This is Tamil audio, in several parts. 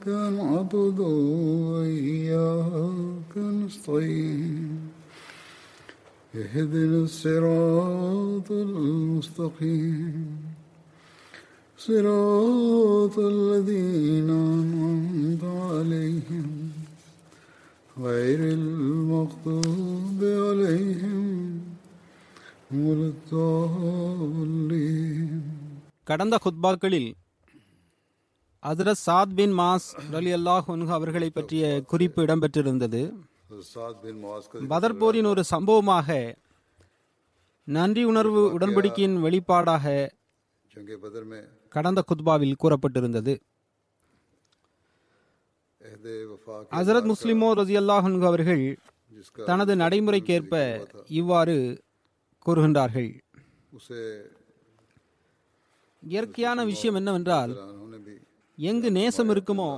نعبد وإياك نستعين اهدنا الصراط المستقيم صراط الذين أنعمت عليهم غير المغضوب عليهم ولا الضالين கடந்த குத்பாக்களில் ஹசரத் சாத் பின் மாஸ் அலி அல்லாஹ் அவர்களை பற்றிய குறிப்பு இடம்பெற்றிருந்தது. பதர்போரின் ஒரு சம்பவமாக நன்றி உணர்வு உடன்படிக்கையின் வெளிப்பாடாக கடந்த குத்பாவில் கூறப்பட்டிருந்தது. ஹசரத் முஸ்லிமோ ரசி அல்லாஹ் அவர்கள் தனது நடைமுறைக்கேற்ப இவ்வாறு கூறுகின்றார்கள். இயற்கையான விஷயம் என்னவென்றால் எங்கு நேசம் இருக்குமோ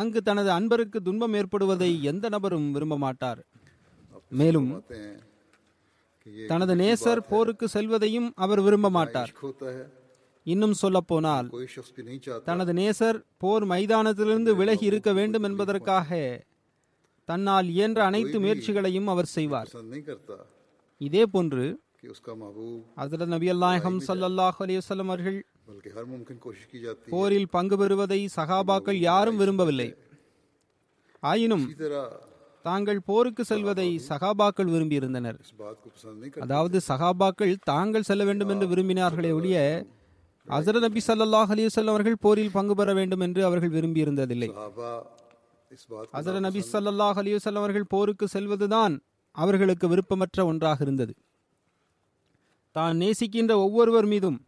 அங்கு தனது அன்பருக்கு துன்பம் ஏற்படுவதை எந்த நபரும் விரும்ப மாட்டார். மேலும் தனது நேசர் போருக்கு செல்வதையும் அவர் விரும்ப மாட்டார். இன்னும் சொல்ல போனால் தனது நேசர் போர் மைதானத்திலிருந்து விலகி இருக்க வேண்டும் என்பதற்காக தன்னால் இயன்ற அனைத்து முயற்சிகளையும் அவர் செய்வார். இதே போன்று அதில் நபி அல்லாஹம் சல்லாஹ் அலி வல்லம் அவர்கள் போரில் பங்கு பெறுவதை சகாபாக்கள் யாரும் விரும்பவில்லை. ஆயினும் தாங்கள் போருக்கு செல்வதை சகாபாக்கள் விரும்பியிருந்தனர். அதாவது சகாபாக்கள் தாங்கள் செல்ல வேண்டும் என்று விரும்பினார்களே ஒழிய அசர நபி சல்லாஹ் அலிசல் அவர்கள் போரில் பங்கு பெற வேண்டும் என்று அவர்கள் விரும்பியிருந்ததில்லை. அசர நபி சல்லாஹ் அலிசல் அவர்கள் போருக்கு செல்வதுதான் அவர்களுக்கு விருப்பமற்ற ஒன்றாக இருந்தது. தான் நேசிக்கின்ற ஒவ்வொருவர் மீதும்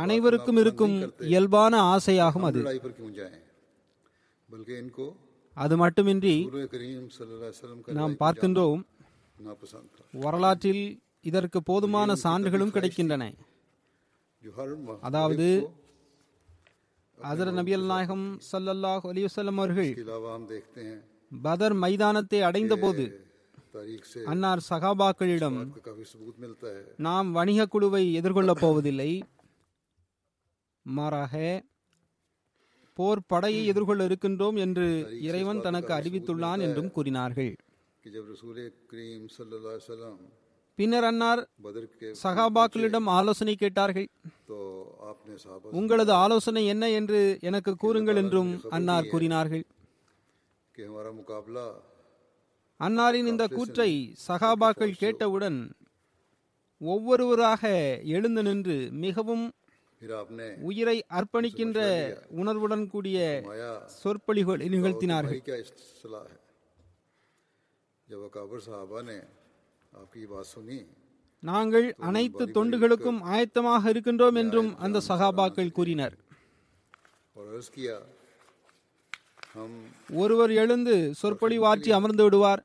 அனைவருக்கும் இருக்கும் இயல்பான ஆசையாகும் அது. அது மட்டுமின்றி நாம் பார்க்கின்றோம் வரலாற்றில் இதற்கு போதுமான சான்றுகளும் கிடைக்கின்றன. அதாவது அதர் நபியல் நாயகம் சல்லல்லாஹ் அலிவசல்லம் அவர்கள் பதர் மைதானத்தை அடைந்த போது அன்னார் சகாபாக்களிடம் நாம் வணிக குழுவை எதிர்கொள்ளப் போவதில்லை. மாறாக போர் படையை எதிர்கொள்ள இருக்கின்றோம் என்று இறைவன் தனக்கு அறிவித்துள்ளான் என்றும் கூறினார்கள். பின்னர் அன்னார் சகாபாக்களிடம் ஆலோசனை கேட்டார்கள். உங்களது ஆலோசனை என்ன என்று எனக்கு கூறுங்கள் என்றும் அன்னார் கூறினார்கள். அன்னாரின் இந்த கூற்றை சகாபாக்கள் கேட்டவுடன் ஒவ்வொருவராக எழுந்து நின்று மிகவும் உயிரை அர்ப்பணிக்கின்ற உணர்வுடன் கூடிய சொற்பொழிவுகளை நிகழ்த்தினார்கள். நாங்கள் அனைத்து தொண்டுகளுக்கும் ஆயத்தமாக இருக்கின்றோம் என்றும் அந்த சகாபாக்கள் கூறினர். ஒருவர் எழுந்து சொற்பொழிவாற்றி அமர்ந்து விடுவார்.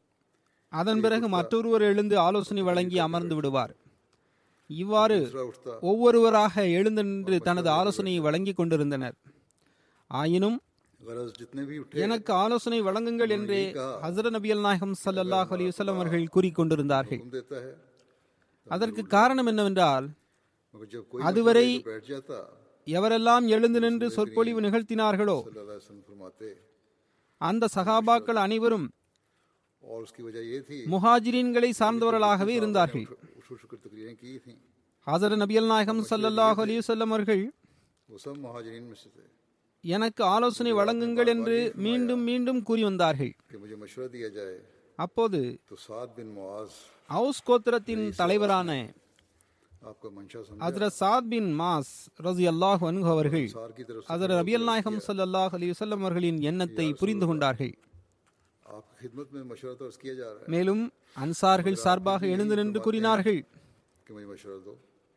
அதன் பிறகு மற்றொருவர் எழுந்து ஆலோசனை வழங்கி அமர்ந்து விடுவார். இவ்வாறு ஒவ்வொருவராக எழுந்து நின்று தனது ஆலோசனையை வழங்கிக் கொண்டிருந்தனர். ஆயினும் எனக்கு ஆலோசனை வழங்குங்கள் என்றே ஹசர நபி நாயகம் சல்லாஹ் அலிவசல்லம் அவர்கள் கூறிக்கொண்டிருந்தார்கள் அதற்கு காரணம் என்னவென்றால் அதுவரை எவரெல்லாம் எழுந்து நின்று சொற்பொழிவு நிகழ்த்தினார்களோ அந்த சகாபாக்கள் அனைவரும் முஹாஜிரீன்களை சார்ந்தவர்களாகவே இருந்தார்கள் ஹாசர நபியல் நாயகம் சல்லல்லாஹ் அலி சொல்லம் அவர்கள் எனக்கு ஆலோசனை வழங்குங்கள் என்று மீண்டும் மீண்டும் கூறி வந்தார்கள் அப்போது ஹவுஸ் கோத்திரத்தின் தலைவரான ஹசரத் சாத் பின் மாஸ் ரசி அல்லாஹ் அவர்கள் ஹசரத் ரபியல் நாயகம் சல்லாஹ் அலி அவர்களின் எண்ணத்தை புரிந்து கொண்டார்கள் மேலும் அன்சார்கள் சார்பாக எழுந்து நின்று கூறினார்கள்.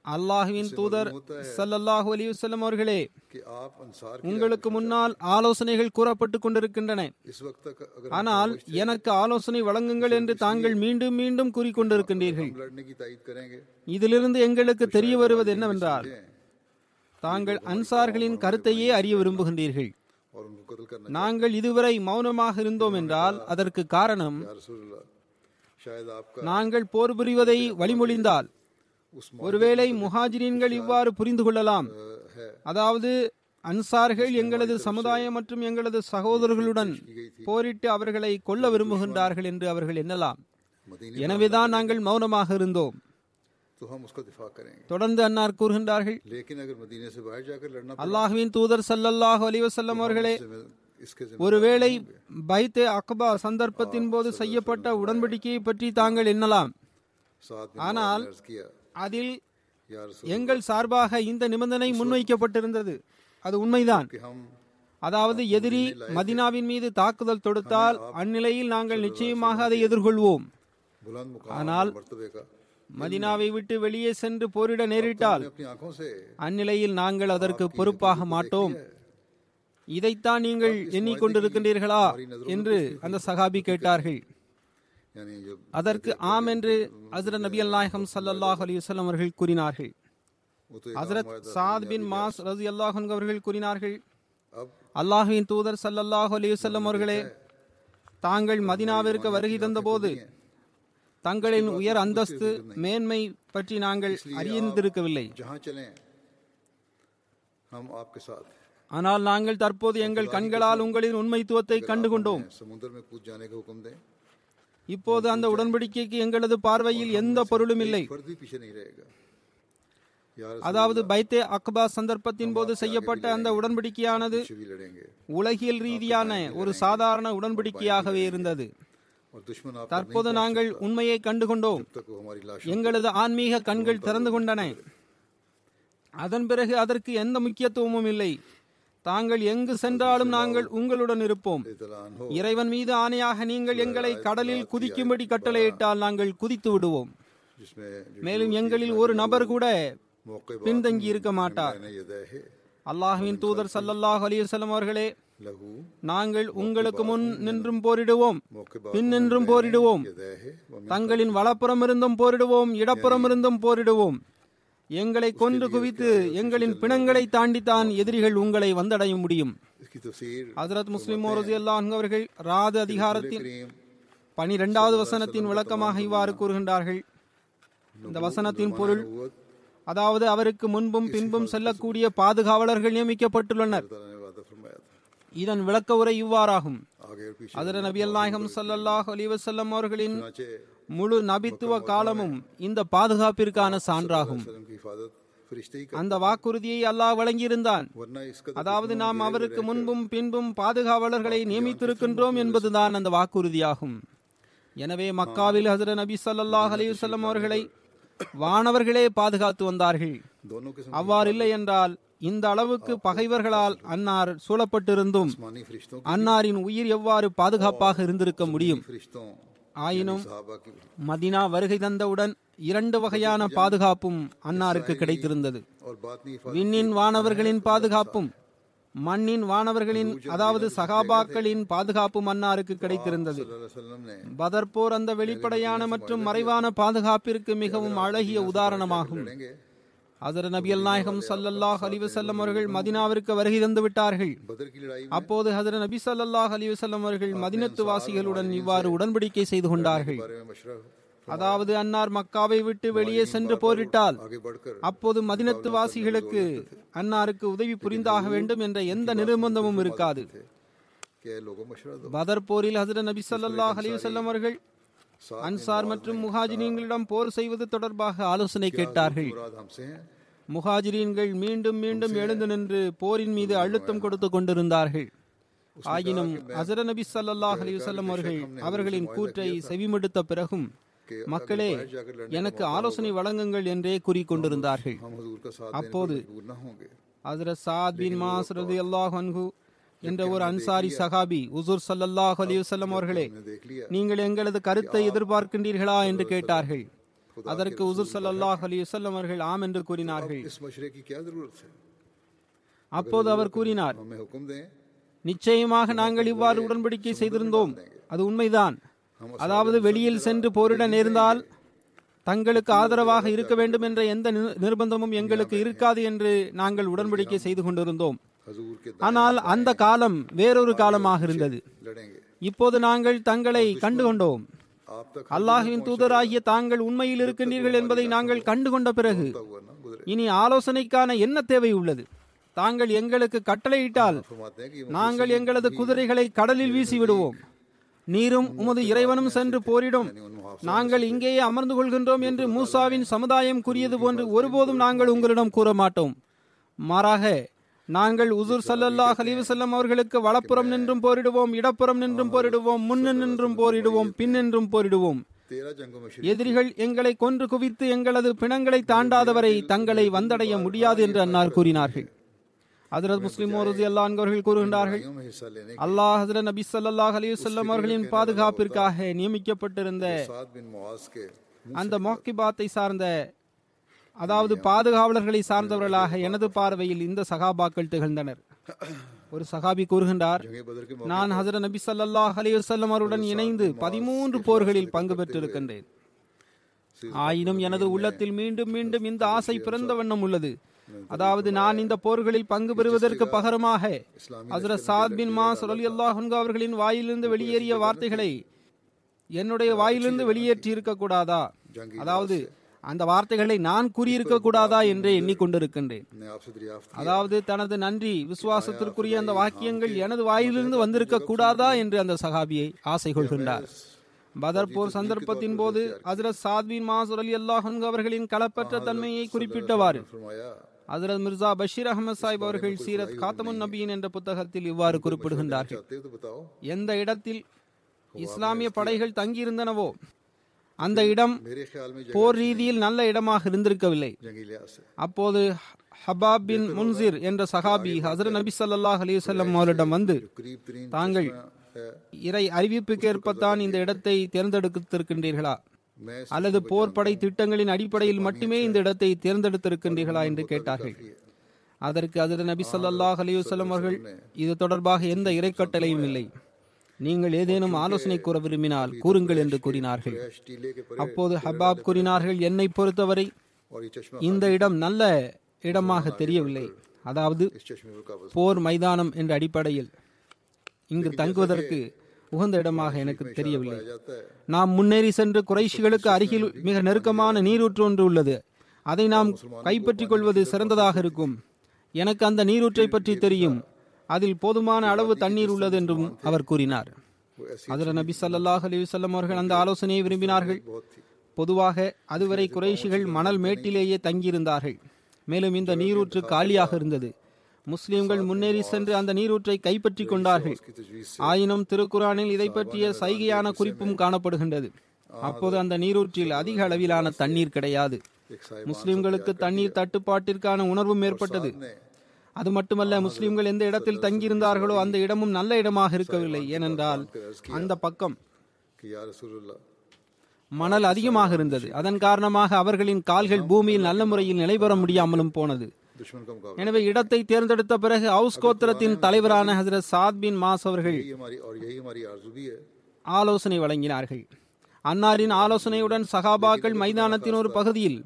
அல்லாஹுவின் தூதர் சல்லல்லாஹு அலி அவர்களே உங்களுக்கு முன்னால் ஆலோசனைகள் கூறப்பட்டுக் கொண்டிருக்கின்றன. ஆனால் எனக்கு ஆலோசனை வழங்குங்கள் என்று தாங்கள் மீண்டும் மீண்டும் கூறிக்கொண்டிருக்கின்றீர்கள். இதிலிருந்து எங்களுக்கு தெரிய வருவது என்னவென்றால் தாங்கள் அன்சார்களின் கருத்தையே அறிய விரும்புகின்றீர்கள். நாங்கள் இதுவரை மௌனமாக இருந்தோம் என்றால் அதற்கு காரணம் நாங்கள் போர் புரிவதை வழிமொழிந்தால். ஒருவேளை முஹாஜிரீன்கள் இவ்வாறு புரிந்து கொள்ளலாம். அதாவது அன்சார்கள் எங்களது சமுதாயம் மற்றும் எங்களது சகோதரர்களுடன் போரிட்டு அவர்களை கொல்ல விரும்புகின்றார்கள் என்று அவர்கள் எண்ணலாம். எனவேதான் நாங்கள் மௌனமாக இருந்தோம். தொடர்ந்து அன்னார் கூறுகின்றார்கள் அல்லாஹுவின் தூதர் சல்லல்லாஹு அலிவசல்லம் அவர்களே ஒருவேளை பைத்தே அக்பா சந்தர்ப்பத்தின் போது செய்யப்பட்ட உடன்படிக்கையை பற்றி தாங்கள் எண்ணலாம். ஆனால் அதில் எங்கள் சார்பாக இந்த நிபந்தனை முன்வைக்கப்பட்டிருந்தது. அது உண்மைதான். அதாவது எதிரி மதினாவின் மீது தாக்குதல் தொடுத்தால் அந்நிலையில் நாங்கள் நிச்சயமாக அதை எதிர்கொள்வோம். ஆனால் மதினாவை விட்டு வெளியே சென்று போரிட நேரிட்டால் அந்நிலையில் நாங்கள் அதற்கு பொறுப்பாக மாட்டோம். இதைத்தான் நீங்கள் எண்ணிக்கொண்டிருக்கின்றீர்களா என்று அந்த சகாபி கேட்டார்கள். அதற்கு ஆம் என்று ஹசரத் நபி அல் நாயகம் சல்லாஹ் அலி வல்லம் அவர்கள் கூறினார்கள். ஹசரத் சாத் பின் மாஸ் ரசி அல்லாஹ் அவர்கள் கூறினார்கள். அல்லாஹின் தூதர் சல்லல்லாஹ் அலி வல்லம் அவர்களே தாங்கள் மதினாவிற்கு வருகை தந்தபோது தங்களின் உயர் அந்தஸ்து மேன்மை பற்றி நாங்கள் அறிந்திருக்கவில்லை. ஆனால் நாங்கள் தற்போது எங்கள் கண்களால் உங்களின் உண்மைத்துவத்தை கண்டுகொண்டோம். இப்போது அந்த உடன்படிக்கைக்கு எங்களது பார்வையில் எந்த பொருளும் இல்லை அதாவது பைத்தே அக்பா சந்தர்ப்பத்தின் போது செய்யப்பட்ட அந்த உடன்படிக்கையானது உலகியல் ரீதியான ஒரு சாதாரண உடன்படிக்கையாகவே இருந்தது. தற்போது நாங்கள் உண்மையை கண்டுகொண்டோம். எங்களது ஆன்மீக கண்கள் திறந்து கொண்டன அதன் பிறகு அதற்கு எந்த முக்கியத்துவமும் இல்லை. தாங்கள் எங்கு சென்றாலும் நாங்கள் உங்களுடன் இருப்போம். இறைவன் மீது ஆணையாக நீங்கள் எங்களை கடலில் குதிக்கும்படி கட்டளையிட்டால் நாங்கள் குதித்து விடுவோம். மேலும் எங்களில் ஒரு நபர் கூட பின்தங்கி இருக்க மாட்டார். அல்லாஹுவின் தூதர் சல்லல்லாஹ் அலிவசல்லம் அவர்களே நாங்கள் உங்களுக்கு முன் நின்றும் போரிடுவோம். பின் நின்றும் போரிடுவோம். தங்களின் வலப்புறம் இருந்தும் போரிடுவோம் இடப்புறம் இருந்தும் போரிடுவோம். எங்களை கொன்று குவித்து எங்களின் பிணங்களை தாண்டித்தான் எதிரிகள் உங்களை வந்தடைய முடியும். ஹசரத் முஸ்லிம் அவர்கள் ராத அதிகாரத்தின் பனிரெண்டாவது வசனத்தின் விளக்கமாக இவ்வாறு கூறுகின்றார்கள். இந்த வசனத்தின் பொருள் அதாவது அவருக்கு முன்பும் பின்பும் செல்லக்கூடிய பாதுகாவலர்கள் நியமிக்கப்பட்டுள்ளனர். இதன் விளக்க உரை இவ்வாறாகும். அதர நபி அல்நாயகம் சல்லாஹ் அலிவசல்லம் அவர்களின் முழு நபித்துவ காலமும் இந்த பாதுகாப்பிற்கான சான்றாகும். அந்த வாக்குறுதியை அல்லாஹ் வழங்கியிருந்தான். அதாவது நாம் அவருக்கு முன்பும் பின்பும் பாதுகாவலர்களை நியமித்திருக்கின்றோம் என்பதுதான் அந்த வாக்குறுதியாகும். எனவே மக்காவில் ஹசர நபி சல்லாஹ் அலிவசல்லம் அவர்களை வானவர்களே பாதுகாத்து வந்தார்கள். அவ்வாறு இல்லை என்றால் இந்த அளவுக்கு பகைவர்களால் அன்னார் சூழப்பட்டிருந்தும் அன்னாரின் உயிர் எவ்வாறு பாதுகாப்பாக இருந்திருக்க முடியும்? ஆயினும் மதினா வருகை தந்தவுடன் இரண்டு வகையான பாதுகாப்பும் அன்னாருக்கு கிடைத்திருந்தது. விண்ணின் வானவர்களின் பாதுகாப்பும் மண்ணின் வானவர்களின் அதாவது சகாபாக்களின் பாதுகாப்பு மன்னாருக்கு கிடைத்திருந்தது. பதர்போர் அந்த வெளிப்படையான மற்றும் மறைவான பாதுகாப்பிற்கு மிகவும் அழகிய உதாரணமாகும். அதர் நபியல் நாயகம் சல்லல்லாஹ் அலிவசல்லம் அவர்கள் மதினாவிற்கு வருகை தந்து விட்டார்கள் அப்போது ஹசர நபி சல்லல்லாஹ் அலிவசல்லம் அவர்கள் மதினத்து வாசிகளுடன் இவ்வாறு உடன்படிக்கை செய்து கொண்டார்கள். அதாவது அன்னார் மக்காவை விட்டு வெளியே சென்று போரிட்டால் அப்போது மதினத்து வாசிகளுக்கு அன்னாருக்கு உதவி புரிந்தாக வேண்டும் என்ற எந்த நிர்பந்தமும் இருக்காது. பதர் போரில் நபி சல்லாஹ் அலிவசல்லம் அவர்கள் அன்சார் மற்றும் முஹாஜினியங்களிடம் போர் செய்வது தொடர்பாக ஆலோசனை கேட்டார்கள். முஹாஜிரீன்கள் மீண்டும் மீண்டும் எழுந்து நின்று போரின் மீது அழுத்தம் கொடுத்து கொண்டிருந்தார்கள். ஆயினும் ஹசர நபி சல்லாஹ் அலிவசல்லம் அவர்கள் அவர்களின் கூற்றை செவிமடுத்த பிறகும் மக்களே எனக்கு ஆலோசனை வழங்குங்கள் என்றே கூறிக்கொண்டிருந்தார்கள். அப்போது என்ற ஒரு அன்சாரி சஹாபி உசூர் சல்லல்லாஹ் அலிவசல்லம் அவர்களே நீங்கள் எங்களது கருத்தை எதிர்பார்க்கின்றீர்களா என்று கேட்டார்கள். அதற்கு உசூர் சல்லல்லாஹ் அலிவசல்லம் அவர்கள் ஆம் என்று கூறினார்கள். அப்போது அவர் கூறினார் நிச்சயமாக நாங்கள் இவ்வாறு உடன்படிக்கை செய்திருந்தோம். அது உண்மைதான். அதாவது வெளியில் சென்று போரிட நேர்ந்தால் தங்களுக்கு ஆதரவாக இருக்க வேண்டும் என்ற எந்த நிர்பந்தமும் எங்களுக்கு இருக்காது. என்று நாங்கள் உடன்படிக்கை செய்து கொண்டிருந்தோம். ஆனால் அந்த காலம் வேறொரு காலமாக இருந்தது. இப்போது நாங்கள் தங்களை கண்டுகொண்டோம் அல்லாஹுவின் தூதராகிய தாங்கள் உண்மையில் இருக்கின்றீர்கள் என்பதை நாங்கள் கண்டுகொண்ட பிறகு இனி ஆலோசனைக்கான என்ன தேவை உள்ளது? தாங்கள் எங்களுக்கு கட்டளையிட்டால் நாங்கள் எங்களது குதிரைகளை கடலில் வீசி விடுவோம். நீரும் உமது இறைவனும் சென்று போரிடும். நாங்கள் இங்கேயே அமர்ந்து கொள்கின்றோம் என்று மூசாவின் சமுதாயம் கூறியது போன்று ஒருபோதும் நாங்கள் உங்களிடம் கூற மாட்டோம் மாறாக நாங்கள் உசுர் சல்லல்லா ஹலீவு செல்லம் அவர்களுக்கு வலப்புறம் நின்றும் போரிடுவோம் இடப்புறம் நின்றும் போரிடுவோம் முன்னு நின்றும் போரிடுவோம் பின்னின்றும் போரிடுவோம். எதிரிகள் எங்களை கொன்று குவித்து எங்களது பிணங்களை தாண்டாதவரை தங்களை வந்தடைய முடியாது என்று அன்னார் கூறினார்கள். ஹசரத் முஸ்லிம் ரஜியல்லான் அவர்கள் கூறுகின்றார்கள் அல்லாஹ் ஹசரத் நபி சல்லாஹ் அலி வல்லம் அவர்களின் பாதுகாப்பிற்காக நியமிக்கப்பட்டிருந்த அந்த மொஹிபாத்தை சார்ந்த அதாவது பாதுகாவலர்களை சார்ந்தவர்களாக எனது பார்வையில் இந்த சகாபாக்கள் திகழ்ந்தனர். ஒரு சகாபி கூறுகின்றார் நான் ஹசரத் நபி சல்லாஹ் அலி அவருடன் இணைந்து பதிமூன்று போர்களில் பங்கு பெற்றிருக்கின்றேன். ஆயினும் எனது உள்ளத்தில் மீண்டும் மீண்டும் இந்த ஆசை பிறந்த வண்ணம் உள்ளது. அதாவது நான் இந்த போர்களில் பங்கு பெறுவதற்கு பகரமாக ஹசரத் அவர்களின் வாயிலிருந்து வெளியேறிய வார்த்தைகளை என்னுடைய வாயிலிருந்து வெளியேற்றி இருக்க கூடாதா அதாவது அந்த வார்த்தைகளை நான் கூறியிருக்க கூடாதா என்றே எண்ணிக்கொண்டிருக்கின்றேன். அதாவது தனது நன்றி விசுவாசத்திற்குரிய அந்த வாக்கியங்கள் எனது வாயிலிருந்து வந்திருக்க கூடாதா என்று அந்த சகாபியை ஆசை கொள்கின்றார். பதர்போர் சந்தர்ப்பத்தின் போது ஹசரத் சாத்வின் மாசுர் அலி அல்லாஹன் அவர்களின் களப்பற்ற தன்மையை குறிப்பிட்டவாறு ஹசரத் மிர்சா பஷீர் அகமது சாஹிப் அவர்கள் சீரத் காத்தமுன் நபியின் என்ற புத்தகத்தில் இவ்வாறு குறிப்பிடுகின்றார்கள். எந்த இடத்தில் இஸ்லாமிய படைகள் தங்கியிருந்தனவோ அந்த இடம் போர் ரீதியில் நல்ல இடமாக இருந்திருக்கவில்லை. அப்போது ஹபாப் பின் முன்சிர் என்ற சகாபி ஹசரத் நபி சல்லாஹ் அலிசல்லம் அவரிடம் வந்து தாங்கள் இறை அறிவிப்புக்கேற்பத்தான் இந்த இடத்தை தேர்ந்தெடுத்திருக்கின்றீர்களா? அல்லது போர்படை திட்டங்களின் அடிப்படையில் மட்டுமே இந்த இடத்தை தேர்ந்தெடுத்திருக்கின்றீர்களா என்று கேட்டார்கள். அதற்கு அதில் நபி சொல்லாஹ் அலிவசல்லம் அவர்கள் இது தொடர்பாக எந்த இறைக்கட்டளையும் இல்லை. நீங்கள் ஏதேனும் ஆலோசனை கூற விரும்பினால் கூறுங்கள் என்று கூறினார்கள். அப்போது ஹபாப் கூறினார்கள் என்னை பொறுத்தவரை இந்த இடம் நல்ல இடமாக தெரியவில்லை. அதாவது போர் மைதானம் என்ற அடிப்படையில் இங்கு தங்குவதற்கு உகந்த இடமாக எனக்கு தெரியவில்லை நாம் முன்னேறி சென்று குறைஷிகளுக்கு அருகில் மிக நெருக்கமான நீரூற்று ஒன்று உள்ளது அதை நாம் கைப்பற்றிக் கொள்வது சிறந்ததாக இருக்கும் எனக்கு அந்த நீரூற்றை பற்றி தெரியும் அதில் போதுமான அளவு தண்ணீர் உள்ளது என்றும் அவர் கூறினார் அதில் நபி சல்லாஹ் அலிவசல்லம் அவர்கள் அந்த ஆலோசனையை விரும்பினார்கள் பொதுவாக அதுவரை குறைஷிகள் மணல் மேட்டிலேயே தங்கியிருந்தார்கள் மேலும் இந்த நீரூற்று காலியாக இருந்தது முஸ்லிம்கள் முன்னேறி சென்று அந்த நீரூற்றை கைப்பற்றி கொண்டார்கள். ஆயினும் திருக்குறானில் இதை பற்றிய சைகையான குறிப்பும் காணப்படுகின்றது. அப்போது அந்த நீரூற்றில் அதிக அளவிலான தண்ணீர் கிடையாது. முஸ்லிம்களுக்கு தண்ணீர் தட்டுப்பாட்டிற்கான உணர்வும் ஏற்பட்டது. அது மட்டுமல்ல முஸ்லிம்கள் எந்த இடத்தில் தங்கியிருந்தார்களோ அந்த இடமும் நல்ல இடமாக இருக்கவில்லை. ஏனென்றால் அந்த பக்கம் மணல் அதிகமாக இருந்தது. அதன் காரணமாக அவர்களின் கால்கள் பூமியில் நல்ல முறையில் நிலைபெற முடியாமலும் போனது. எனவே இடத்தை தேர்ந்தெடுத்த பிறகு ஹவுஸ் கோத்திரத்தின் தலைவரான ஹசரத் சாத் பின் மாஸ் அவர்கள் ஆலோசனை வழங்கினார்கள். அன்னாரின் ஆலோசனையுடன் சகாபாக்கள் மைதானத்தின் ஒரு பகுதியில்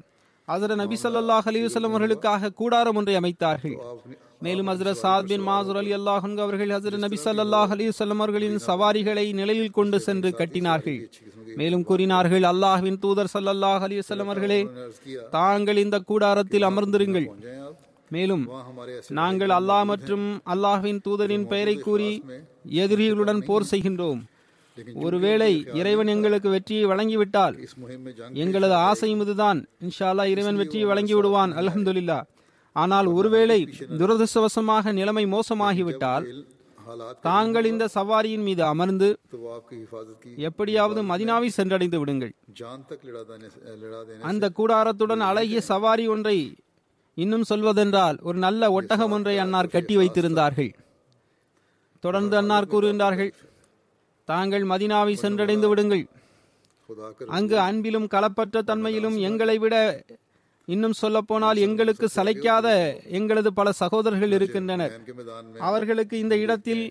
ஹசரத் நபி சல்லாஹ் அலிவசல்லம் அவர்களுக்காக கூடாரம் ஒன்றை அமைத்தார்கள். மேலும் ஹசரத் சாத் பின் மாசுர் அலி அல்லாஹன் அவர்கள் ஹசரத் நபி சல்லாஹ் அலிவசல்லம் அவர்களின் சவாரிகளை நிலையில் கொண்டு சென்று கட்டினார்கள். மேலும் கூறினார்கள் அல்லாஹ்வின் தூதர் சல்லாஹ் அலிவசல்லம் அவர்களே தாங்கள் இந்த கூடாரத்தில் அமர்ந்திருங்கள். மேலும் நாங்கள் அல்லாஹ் மற்றும் அல்லாஹின் தூதரின் பெயரை கூறி எதிரிகளுடன் போர் செய்கின்றோம். ஒருவேளை இறைவன் எங்களுக்கு வெற்றியை வழங்கிவிட்டால் எங்களது ஆசையும் இதுதான் இன்ஷா அல்லா இறைவன் வெற்றியை வழங்கி விடுவான் அலஹம்துல்லா ஆனால் ஒருவேளை துரதிருஷ்டவசமாக நிலைமை மோசமாகிவிட்டால் தாங்கள் இந்த சவாரியின் மீது அமர்ந்து எப்படியாவது மதினாவை சென்றடைந்து விடுங்கள். அந்த கூடாரத்துடன் அழகிய சவாரி ஒன்றை இன்னும் சொல்வதென்றால் ஒரு நல்ல ஒட்டகம் ஒன்றை அன்னார் கட்டி வைத்திருந்தார்கள். தொடர்ந்து அன்னார் கூறுகின்றார்கள் தாங்கள் மதினாவை சென்றடைந்து விடுங்கள். அங்கு அன்பிலும் களப்பற்ற தன்மையிலும் எங்களை விட இன்னும் சொல்ல போனால் எங்களுக்கு சளைக்காத எங்களது பல சகோதரர்கள் இருக்கின்றனர். அவர்களுக்கு இந்த இடத்தில்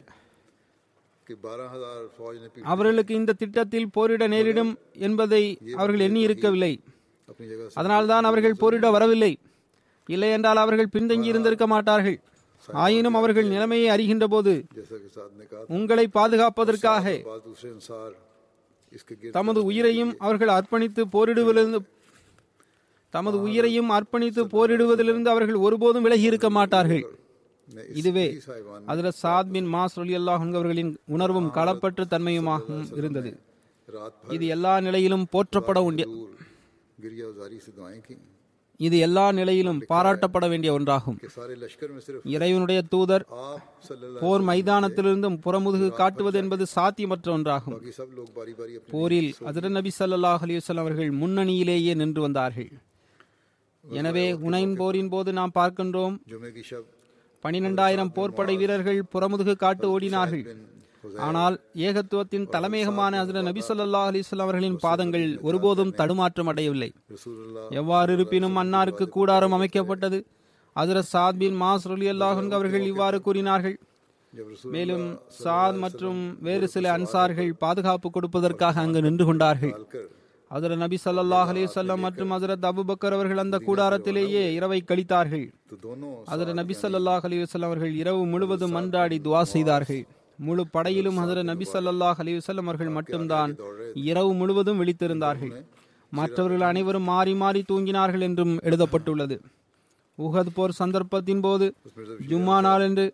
அவர்களுக்கு இந்த திட்டத்தில் போரிட நேரிடும் என்பதை அவர்கள் எண்ணி இருக்கவில்லை. அதனால்தான் அவர்கள் போரிட வரவில்லை. இல்லையென்றால் அவர்கள் பின்தங்கி இருந்திருக்க மாட்டார்கள். ஆயினும் அவர்கள் நிலைமையை அறிகின்ற போது உங்களை பாதுகாப்பதற்காக தமது உயிரையும் அவர்கள் அர்ப்பணித்து போரிடுவதிலிருந்து தமது உயிரையும் அர்ப்பணித்து போரிடுவதிலிருந்து அவர்கள் ஒருபோதும் விலகி இருக்க மாட்டார்கள். இதுவே அதில் சாத்மின் மாஸ் அலி அவர்களின் உணர்வும் களப்பற்ற தன்மையுமாகவும் இருந்தது. இது எல்லா நிலையிலும் போற்றப்பட உண்டிய இது எல்லா நிலையிலும் பாராட்டப்பட வேண்டிய ஒன்றாகும். இறைவனுடைய தூதர் போர் மைதானத்திலிருந்தும் புறமுதுகு காட்டுவது என்பது சாத்தியமற்ற ஒன்றாகும். போரில் அதிர நபி சல்லாஹ் அலிவசல் அவர்கள் முன்னணியிலேயே நின்று வந்தார்கள். எனவே உனைன் போரின் போது நாம் பார்க்கின்றோம். பனிரெண்டாயிரம் போர்ப்படை வீரர்கள் புறமுதுகு காட்டு ஓடினார்கள். ஆனால் ஏகத்துவத்தின் தலைமையகமான அதிர நபி சொல்லா அலிஸ்லாம் அவர்களின் பாதங்கள் ஒருபோதும் தடுமாற்றம் அடையவில்லை. எவ்வாறு இருப்பினும் அன்னாருக்கு கூடாரம் அமைக்கப்பட்டது. அதிர சாத் பின் மாஸ் ரொலி அல்லாஹன் அவர்கள் இவ்வாறு கூறினார்கள். மேலும் சாத் மற்றும் வேறு சில அன்சார்கள் பாதுகாப்பு கொடுப்பதற்காக அங்கு நின்று கொண்டார்கள். அதர நபி சல்லாஹ் அலிசல்லாம் மற்றும் ஹசரத் அபுபக்கர் அவர்கள் அந்த கூடாரத்திலேயே இரவை கழித்தார்கள். அதர நபி சல்லாஹ் அலிவசல்லாம் அவர்கள் இரவு முழுவதும் மன்றாடி துவா செய்தார்கள். முழு படையிலும் ஹசர நபி சல்லாஹ் அலிவசல்லம் அவர்கள் மட்டும்தான். இரவு முழுவதும் விழித்திருந்தார்கள். மற்றவர்கள் அனைவரும் மாறி மாறி தூங்கினார்கள் என்றும் எழுதப்பட்டுள்ளது. உஹத் போர் சந்தர்ப்பத்தின் போது ஜும்மா நாள் என்று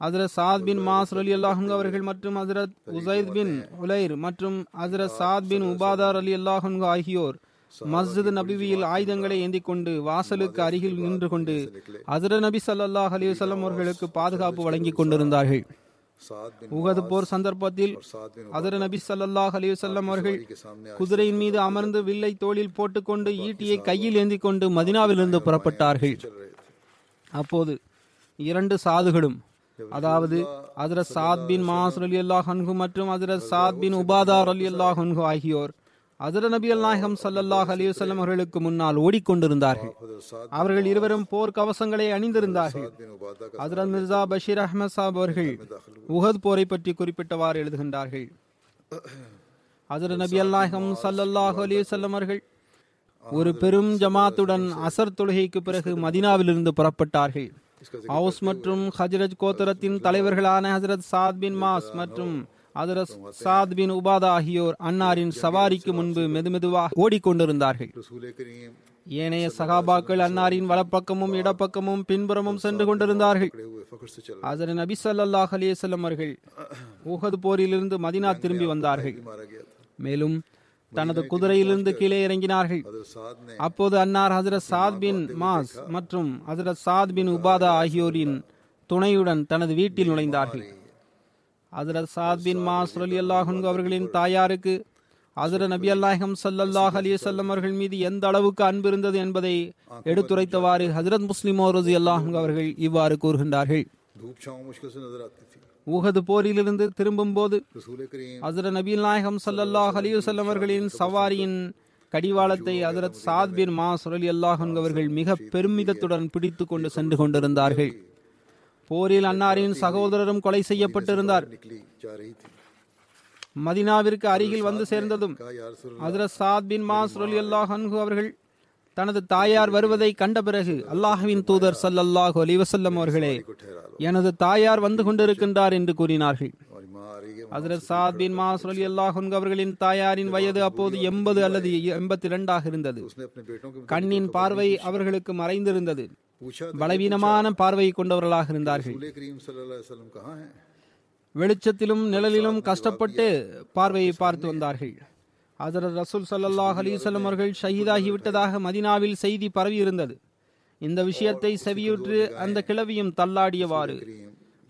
ஹசரத் சாத் பின் மாஸ் அலி அல்லாஹங் அவர்கள் மற்றும் ஹசரத் உசைத் பின் உலைர் மற்றும் ஹசரத் சாத் பின் உபாதார் அலி அல்லாஹங் ஆகியோர் மஸ்ஜித் நபிவியில் ஆயுதங்களை ஏந்தி கொண்டு வாசலுக்கு அருகில் நின்று கொண்டு ஹசரத் நபி சல்லாஹ் அலி அவர்களுக்கு பாதுகாப்பு வழங்கி கொண்டிருந்தார்கள். உகது போர் சந்தர்ப்பத்தில் அதர் நபி சல்லாஹ் அலிவசல்லம் அவர்கள் குதிரையின் மீது அமர்ந்து வில்லை தோளில் போட்டுக்கொண்டு ஈட்டியை கையில் ஏந்தி கொண்டு மதினாவிலிருந்து புறப்பட்டார்கள். அப்போது இரண்டு சாதுகளும் அதாவது அதிர சாத் பின் மாஸ் அலி அல்லாஹ் மற்றும் அதிர சாத் பின் உபாதா அலி அல்லாஹ் ஆகியோர் அதிர நபி அல் நாயகம் சல்லல்லாஹ் அலிவசல்லம் அவர்களுக்கு முன்னால் ஓடிக்கொண்டிருந்தார்கள். அவர்கள் இருவரும் போர் கவசங்களை அணிந்திருந்தார்கள். அதிரத் மிர்சா பஷீர் அஹமத் சாப் அவர்கள் உஹத் போரை பற்றி குறிப்பிட்டவாறு எழுதுகின்றார்கள். அதிர நபி நாயகம் சல்லல்லாஹ் அலிவசல்லம் அவர்கள் ஒரு பெரும் ஜமாத்துடன் அசர் தொழுகைக்கு பிறகு மதினாவிலிருந்து புறப்பட்டார்கள். ஹவுஸ் மற்றும் ஹஜரத் கோத்தரத்தின் தலைவர்களான ஹசரத் சாத் பின் மாஸ் மற்றும் அதரஸ் சாத் பின் உபாதா ஆகியோர் அன்னாரின் சவாரிக்கு முன்பு மெதுமெதுவாக ஓடிக்கொண்டிருந்தார்கள். ஏனைய சகாபாக்கள் அன்னாரின் வலப்பக்கமும் இடப்பக்கமும் பின்புறமும் சென்று கொண்டிருந்தார்கள். அதர் நபி சல்லாஹ் அலிசல்லம் அவர்கள் உஹது போரிலிருந்து மதினா திரும்பி வந்தார்கள். மேலும் தனது குதிரையிலிருந்து கீழே இறங்கினார்கள். அப்போது அன்னார் ஹசரத் சாத் பின் மாஸ் மற்றும் ஹசரத் சாத் பின் உபாதா ஆகியோரின் துணையுடன் தனது வீட்டில் நுழைந்தார்கள். ஹசரத் சாத் பின் மாஸ் அலி அல்லாஹன்கு அவர்களின் தாயாருக்கு ஹசரத் நபி அல்லாஹம் சல்லல்லாஹ் அலி அவர்கள் மீது எந்த அளவுக்கு அன்பு இருந்தது என்பதை எடுத்துரைத்தவாறு ஹசரத் முஸ்லிமோ ரசி அல்லாஹன்கு அவர்கள் இவ்வாறு கூறுகின்றார்கள். ஊகது போரிலிருந்து திரும்பும் போது ஹசரத் நபி நாயகம் சல்லல்லாஹ் அலி வல்லம் அவர்களின் சவாரியின் கடிவாளத்தை ஹசரத் சாத் பின் மா அல்லாஹ் அவர்கள் மிக பெருமிதத்துடன் பிடித்து கொண்டு சென்று கொண்டிருந்தார்கள். போரில் அன்னாரின் சகோதரரும் கொலை செய்யப்பட்டிருந்தார். மதினாவிற்கு அருகில் வந்து சேர்ந்ததும் அதிர அவர்கள் தனது தாயார் வருவதை கண்ட பிறகு அல்லாஹுவின் தூதர் சல்லல்லாஹு அலிவசல்லம் அவர்களே எனது தாயார் வந்து கொண்டிருக்கின்றார் என்று கூறினார்கள். அதிரத் சாத் பின் மாஸ் அலி அல்லாஹன் அவர்களின் தாயாரின் வயது அப்போது எண்பது அல்லது எண்பத்தி இரண்டாக இருந்தது. கண்ணின் பார்வை அவர்களுக்கு மறைந்திருந்தது. பலவீனமான பார்வையை கொண்டவர்களாக இருந்தார்கள் வெளிச்சத்திலும் நிழலிலும் கஷ்டப்பட்டு பார்வையை பார்த்து வந்தார்கள். அதர் ரசூல் சல்லாஹ் அலிசல்லம் அவர்கள் ஷஹீதாகிவிட்டதாக மதினாவில் செய்தி பரவியிருந்தது இந்த விஷயத்தை செவியுற்று அந்த கிழவியும் தள்ளாடியவாறு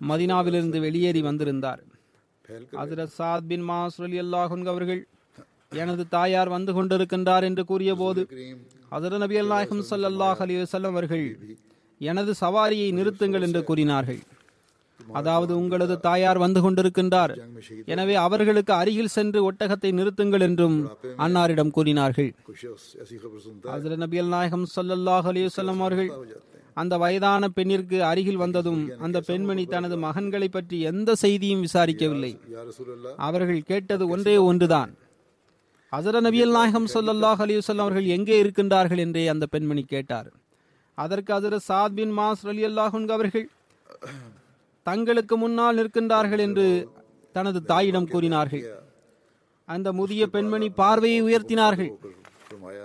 மதினாவிலிருந்து வெளியேறி வந்திருந்தார். அதிர சாத் பின் மாசுர் அல்லாஹுன் அவர்கள் எனது தாயார் வந்து கொண்டிருக்கின்றார் என்று கூறிய போது அதர் நபி அல்லாஹும் சல்லாஹ் அலி வல்லம் அவர்கள் எனது சவாரியை நிறுத்துங்கள் என்று கூறினார்கள். அதாவது உங்களது தாயார் வந்து கொண்டிருக்கின்றார். எனவே அவர்களுக்கு அருகில் சென்று ஒட்டகத்தை நிறுத்துங்கள் என்றும் அன்னாரிடம் கூறினார்கள். அதில் நபியல் நாயகம் சல்லல்லாஹ் அலிவசல்லம் அவர்கள் அந்த வயதான பெண்ணிற்கு அருகில் வந்ததும் அந்த பெண்மணி தனது மகன்களை பற்றி எந்த செய்தியும் விசாரிக்கவில்லை. அவர்கள் கேட்டது ஒன்றே ஒன்றுதான். ஹசர நபியல் நாயகம் சொல்லாஹ் அலிவசல்லம் அவர்கள் எங்கே இருக்கின்றார்கள் என்றே அந்த பெண்மணி கேட்டார். அதற்கு ஹசர சாத் பின் மாஸ் அலி அல்லாஹுன் அவர்கள் தங்களுக்கு முன்னால் நிற்கின்றார்கள் என்று தனது தாயிடம் கூறினார்கள். அந்த முதிய பெண்மணி பார்வையை உயர்த்தினார்கள்.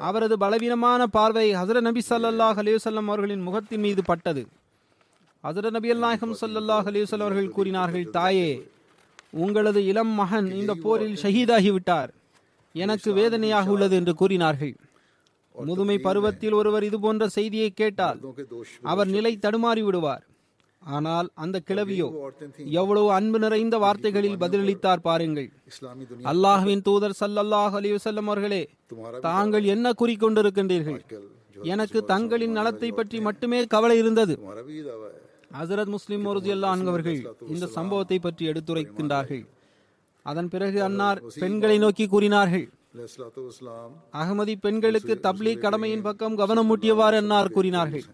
அவரது பலவீனமான பார்வை ஹசர நபி சல்லாஹ் அலிவசல்லம் அவர்களின் முகத்தின் மீது பட்டது. ஹசர நபி அல்நாயகம் சல்லாஹ் அலிவசல்லம் அவர்கள் கூறினார்கள் தாயே உங்களது இளம் மகன் இந்த போரில் ஷஹீதாகிவிட்டார் எனக்கு வேதனையாக உள்ளது என்று கூறினார்கள். முதுமை பருவத்தில் ஒருவர் இது போன்ற செய்தியை கேட்டால் அவர் நிலை தடுமாறி விடுவார். ஆனால் அந்த கிளவியோ எவ்வளவு அன்பு நிறைந்த வார்த்தைகளில் பதிலளித்தார் பாருங்கள். அல்லாஹ்வின் தூதர் சல்லல்லாஹ் அலி வசல்லம் அவர்களே தாங்கள் என்ன கூறிக்கொண்டிருக்கின்றீர்கள்? எனக்கு தங்களின் நலத்தை பற்றி மட்டுமே கவலை இருந்தது. ஹசரத் முஸ்லிம் அவர்கள் இந்த சம்பவத்தை பற்றி எடுத்துரைக்கின்றார்கள். அதன் பிறகு அன்னார் பெண்களை நோக்கி கூறினார்கள். அகமதி பெண்களுக்கு தப்லீக் கடமையின் பக்கம் கவனம் மூட்டியவாறு அன்னார் கூறினார்கள்.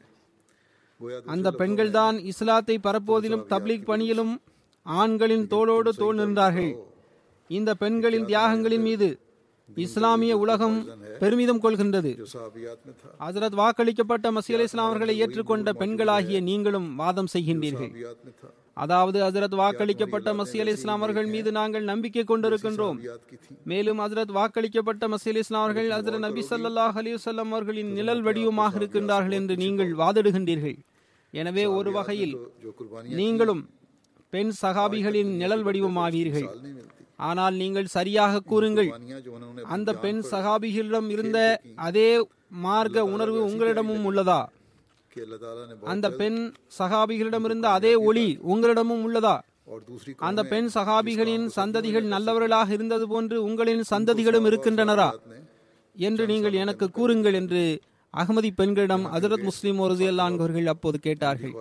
அந்த பெண்கள் தான் இஸ்லாத்தை பரப்புவதிலும் தப்லீக் பணியிலும் ஆண்களின் தோளோடு தோல் நின்றார்கள். இந்த பெண்களின் தியாகங்களின் மீது இஸ்லாமிய உலகம் பெருமிதம் கொள்கின்றது. ஹசரத் வாக்களிக்கப்பட்ட மசீல் இஸ்லாம் அவர்களை ஏற்றுக்கொண்ட பெண்களாகிய நீங்களும் வாதம் செய்கின்றீர்கள். அதாவது ஹசரத் வாக்களிக்கப்பட்ட மசீல் அவர்கள் மீது நாங்கள் நம்பிக்கை கொண்டிருக்கின்றோம். மேலும் ஹசரத் வாக்களிக்கப்பட்ட மசீல் அவர்கள் ஹசரத் நபி சல்லாஹ் அலிவசல்லம் அவர்களின் நிழல் வடிவமாக இருக்கின்றார்கள் என்று நீங்கள் வாதிடுகின்றீர்கள். எனவே ஒரு வகையில் நீங்களும் பெண் சகாபிகளின் நிழல் வடிவமாவீர்கள். ஆனால் நீங்கள் சரியாக கூறுங்கள் அந்த பெண் சகாபிகளிடம் இருந்த அதே மார்க்க உணர்வு உங்களிடமும் உள்ளதா? அந்த பெண் சகாபிகளிடமிருந்து அதே ஒளி உங்களிடமும் உள்ளதா? அந்த பெண் சகாபிகளின் சந்ததிகள் நல்லவர்களாக இருந்தது போன்று உங்களின் சந்ததிகளும் இருக்கின்றனரா? என்று நீங்கள் எனக்கு கூறுங்கள் என்று அகமதி பெண்களிடம் அதிரத் முஸ்லீம் ஒருசியல்லான்கவர்கள் அப்போது கேட்டார்கள்.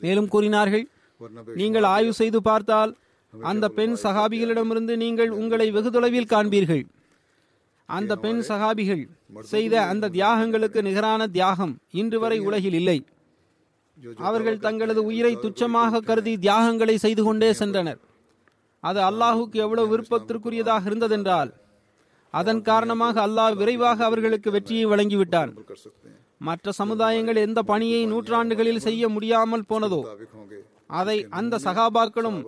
மேலும் கூறினார்கள் நீங்கள் ஆய்வு செய்து பார்த்தால் அந்த பெண் சகாபிகளிடமிருந்து நீங்கள் உங்களை வெகு தொலைவில் காண்பீர்கள். அந்த பெண் சகாபிகள் செய்த அந்த தியாகங்களுக்கு நிகரான தியாகம் இன்று வரை உலகில் இல்லை. அவர்கள் தங்களது உயிரை துச்சமாக கருதி தியாகங்களை செய்து கொண்டே சென்றனர். அது அல்லாஹுக்கு எவ்வளவு விருப்பத்திற்குரியதாக இருந்ததென்றால் அதன் காரணமாக அல்லாஹ் விரைவாக அவர்களுக்கு வெற்றியை வழங்கிவிட்டான். மற்ற சமுதாயங்கள் எந்த பணியை நூற்றாண்டுகளில் செய்ய முடியாமல் போனதோ அதை அந்த சகாபாக்களும்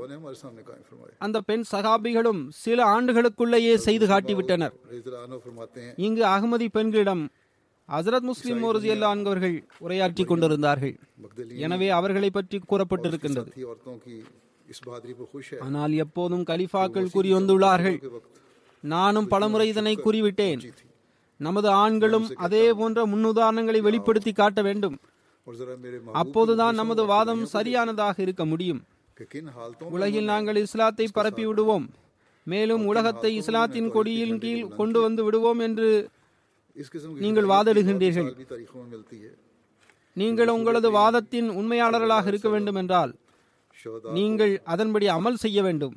அந்த பெண் சகாபிகளும் சில ஆண்டுகளுக்குள்ளேயே செய்து காட்டிவிட்டனர். இங்கு அகமதி பெண்களிடம் ஹசரத் முஸ்லிம் மோரஜி அல்லா என்பவர்கள் உரையாற்றி கொண்டிருந்தார்கள். எனவே அவர்களை பற்றி கூறப்பட்டிருக்கின்றது. ஆனால் எப்போதும் கலிஃபாக்கள் கூறி வந்துள்ளார்கள். நானும் பலமுறை இதனை கூறிவிட்டேன். நமது ஆண்களும் அதே போன்ற முன்னுதாரணங்களை வெளிப்படுத்தி காட்ட வேண்டும். அப்போதுதான் நமது வாதம் சரியானதாக இருக்க முடியும். உலகில் நாங்கள் இஸ்லாத்தை பரப்பி விடுவோம் மேலும் உலகத்தை இஸ்லாத்தின் கொடியின் கீழ் கொண்டு வந்து விடுவோம் என்று நீங்கள் வாதிடுகின்றீர்கள். நீங்கள் உங்களது வாதத்தின் உண்மையாளர்களாக இருக்க வேண்டும் என்றால் நீங்கள் அதன்படி அமல் செய்ய வேண்டும்.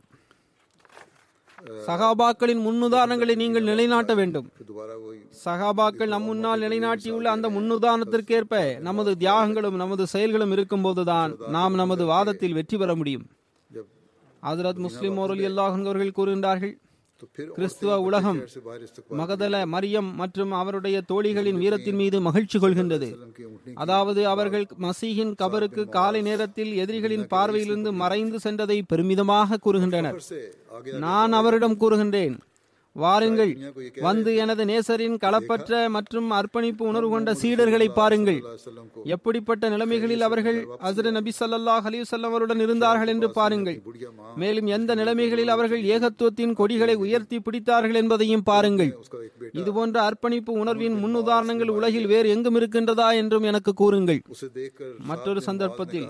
சகாபாக்களின் முன்னுதாரணங்களை நீங்கள் நிலைநாட்ட வேண்டும். சகாபாக்கள் நம் முன்னால் நிலைநாட்டியுள்ள அந்த முன்னுதாரணத்திற்கேற்ப நமது தியாகங்களும் நமது செயல்களும் இருக்கும் போதுதான் நாம் நமது வாதத்தில் வெற்றி பெற முடியும். ஹசரத் முஸ்லிம் அவர்கள் கூறுகின்றார்கள் கிறிஸ்துவ உலகம் மகதல மரியம் மற்றும் அவருடைய தோழிகளின் வீரத்தின் மீது மகிழ்ச்சி கொள்கின்றது. அதாவது அவர்கள் மசீகின் கபருக்கு காலை நேரத்தில் எதிரிகளின் பார்வையிலிருந்து மறைந்து சென்றதை பெருமிதமாக கூறுகின்றனர். நான் அவரிடம் கூறுகின்றேன். வாருங்கள். வந்து எனது நேசரின் களப்பற்ற மற்றும் அர்ப்பணிப்பு உணர்வு கொண்ட சீடர்களை பாருங்கள். எப்படிப்பட்ட நிலைமைகளில் அவர்கள் அசர நபி சல்லாஹ் அலிசல்லம் அவருடன் இருந்தார்கள் என்று பாருங்கள். மேலும் எந்த நிலைமைகளில் அவர்கள் ஏகத்துவத்தின் கொடிகளை உயர்த்தி பிடித்தார்கள் என்பதையும் பாருங்கள். இதுபோன்ற அர்ப்பணிப்பு உணர்வின் முன் உதாரணங்கள் உலகில் வேறு எங்கும் இருக்கின்றதா என்றும் எனக்கு கூறுங்கள். மற்றொரு சந்தர்ப்பத்தில்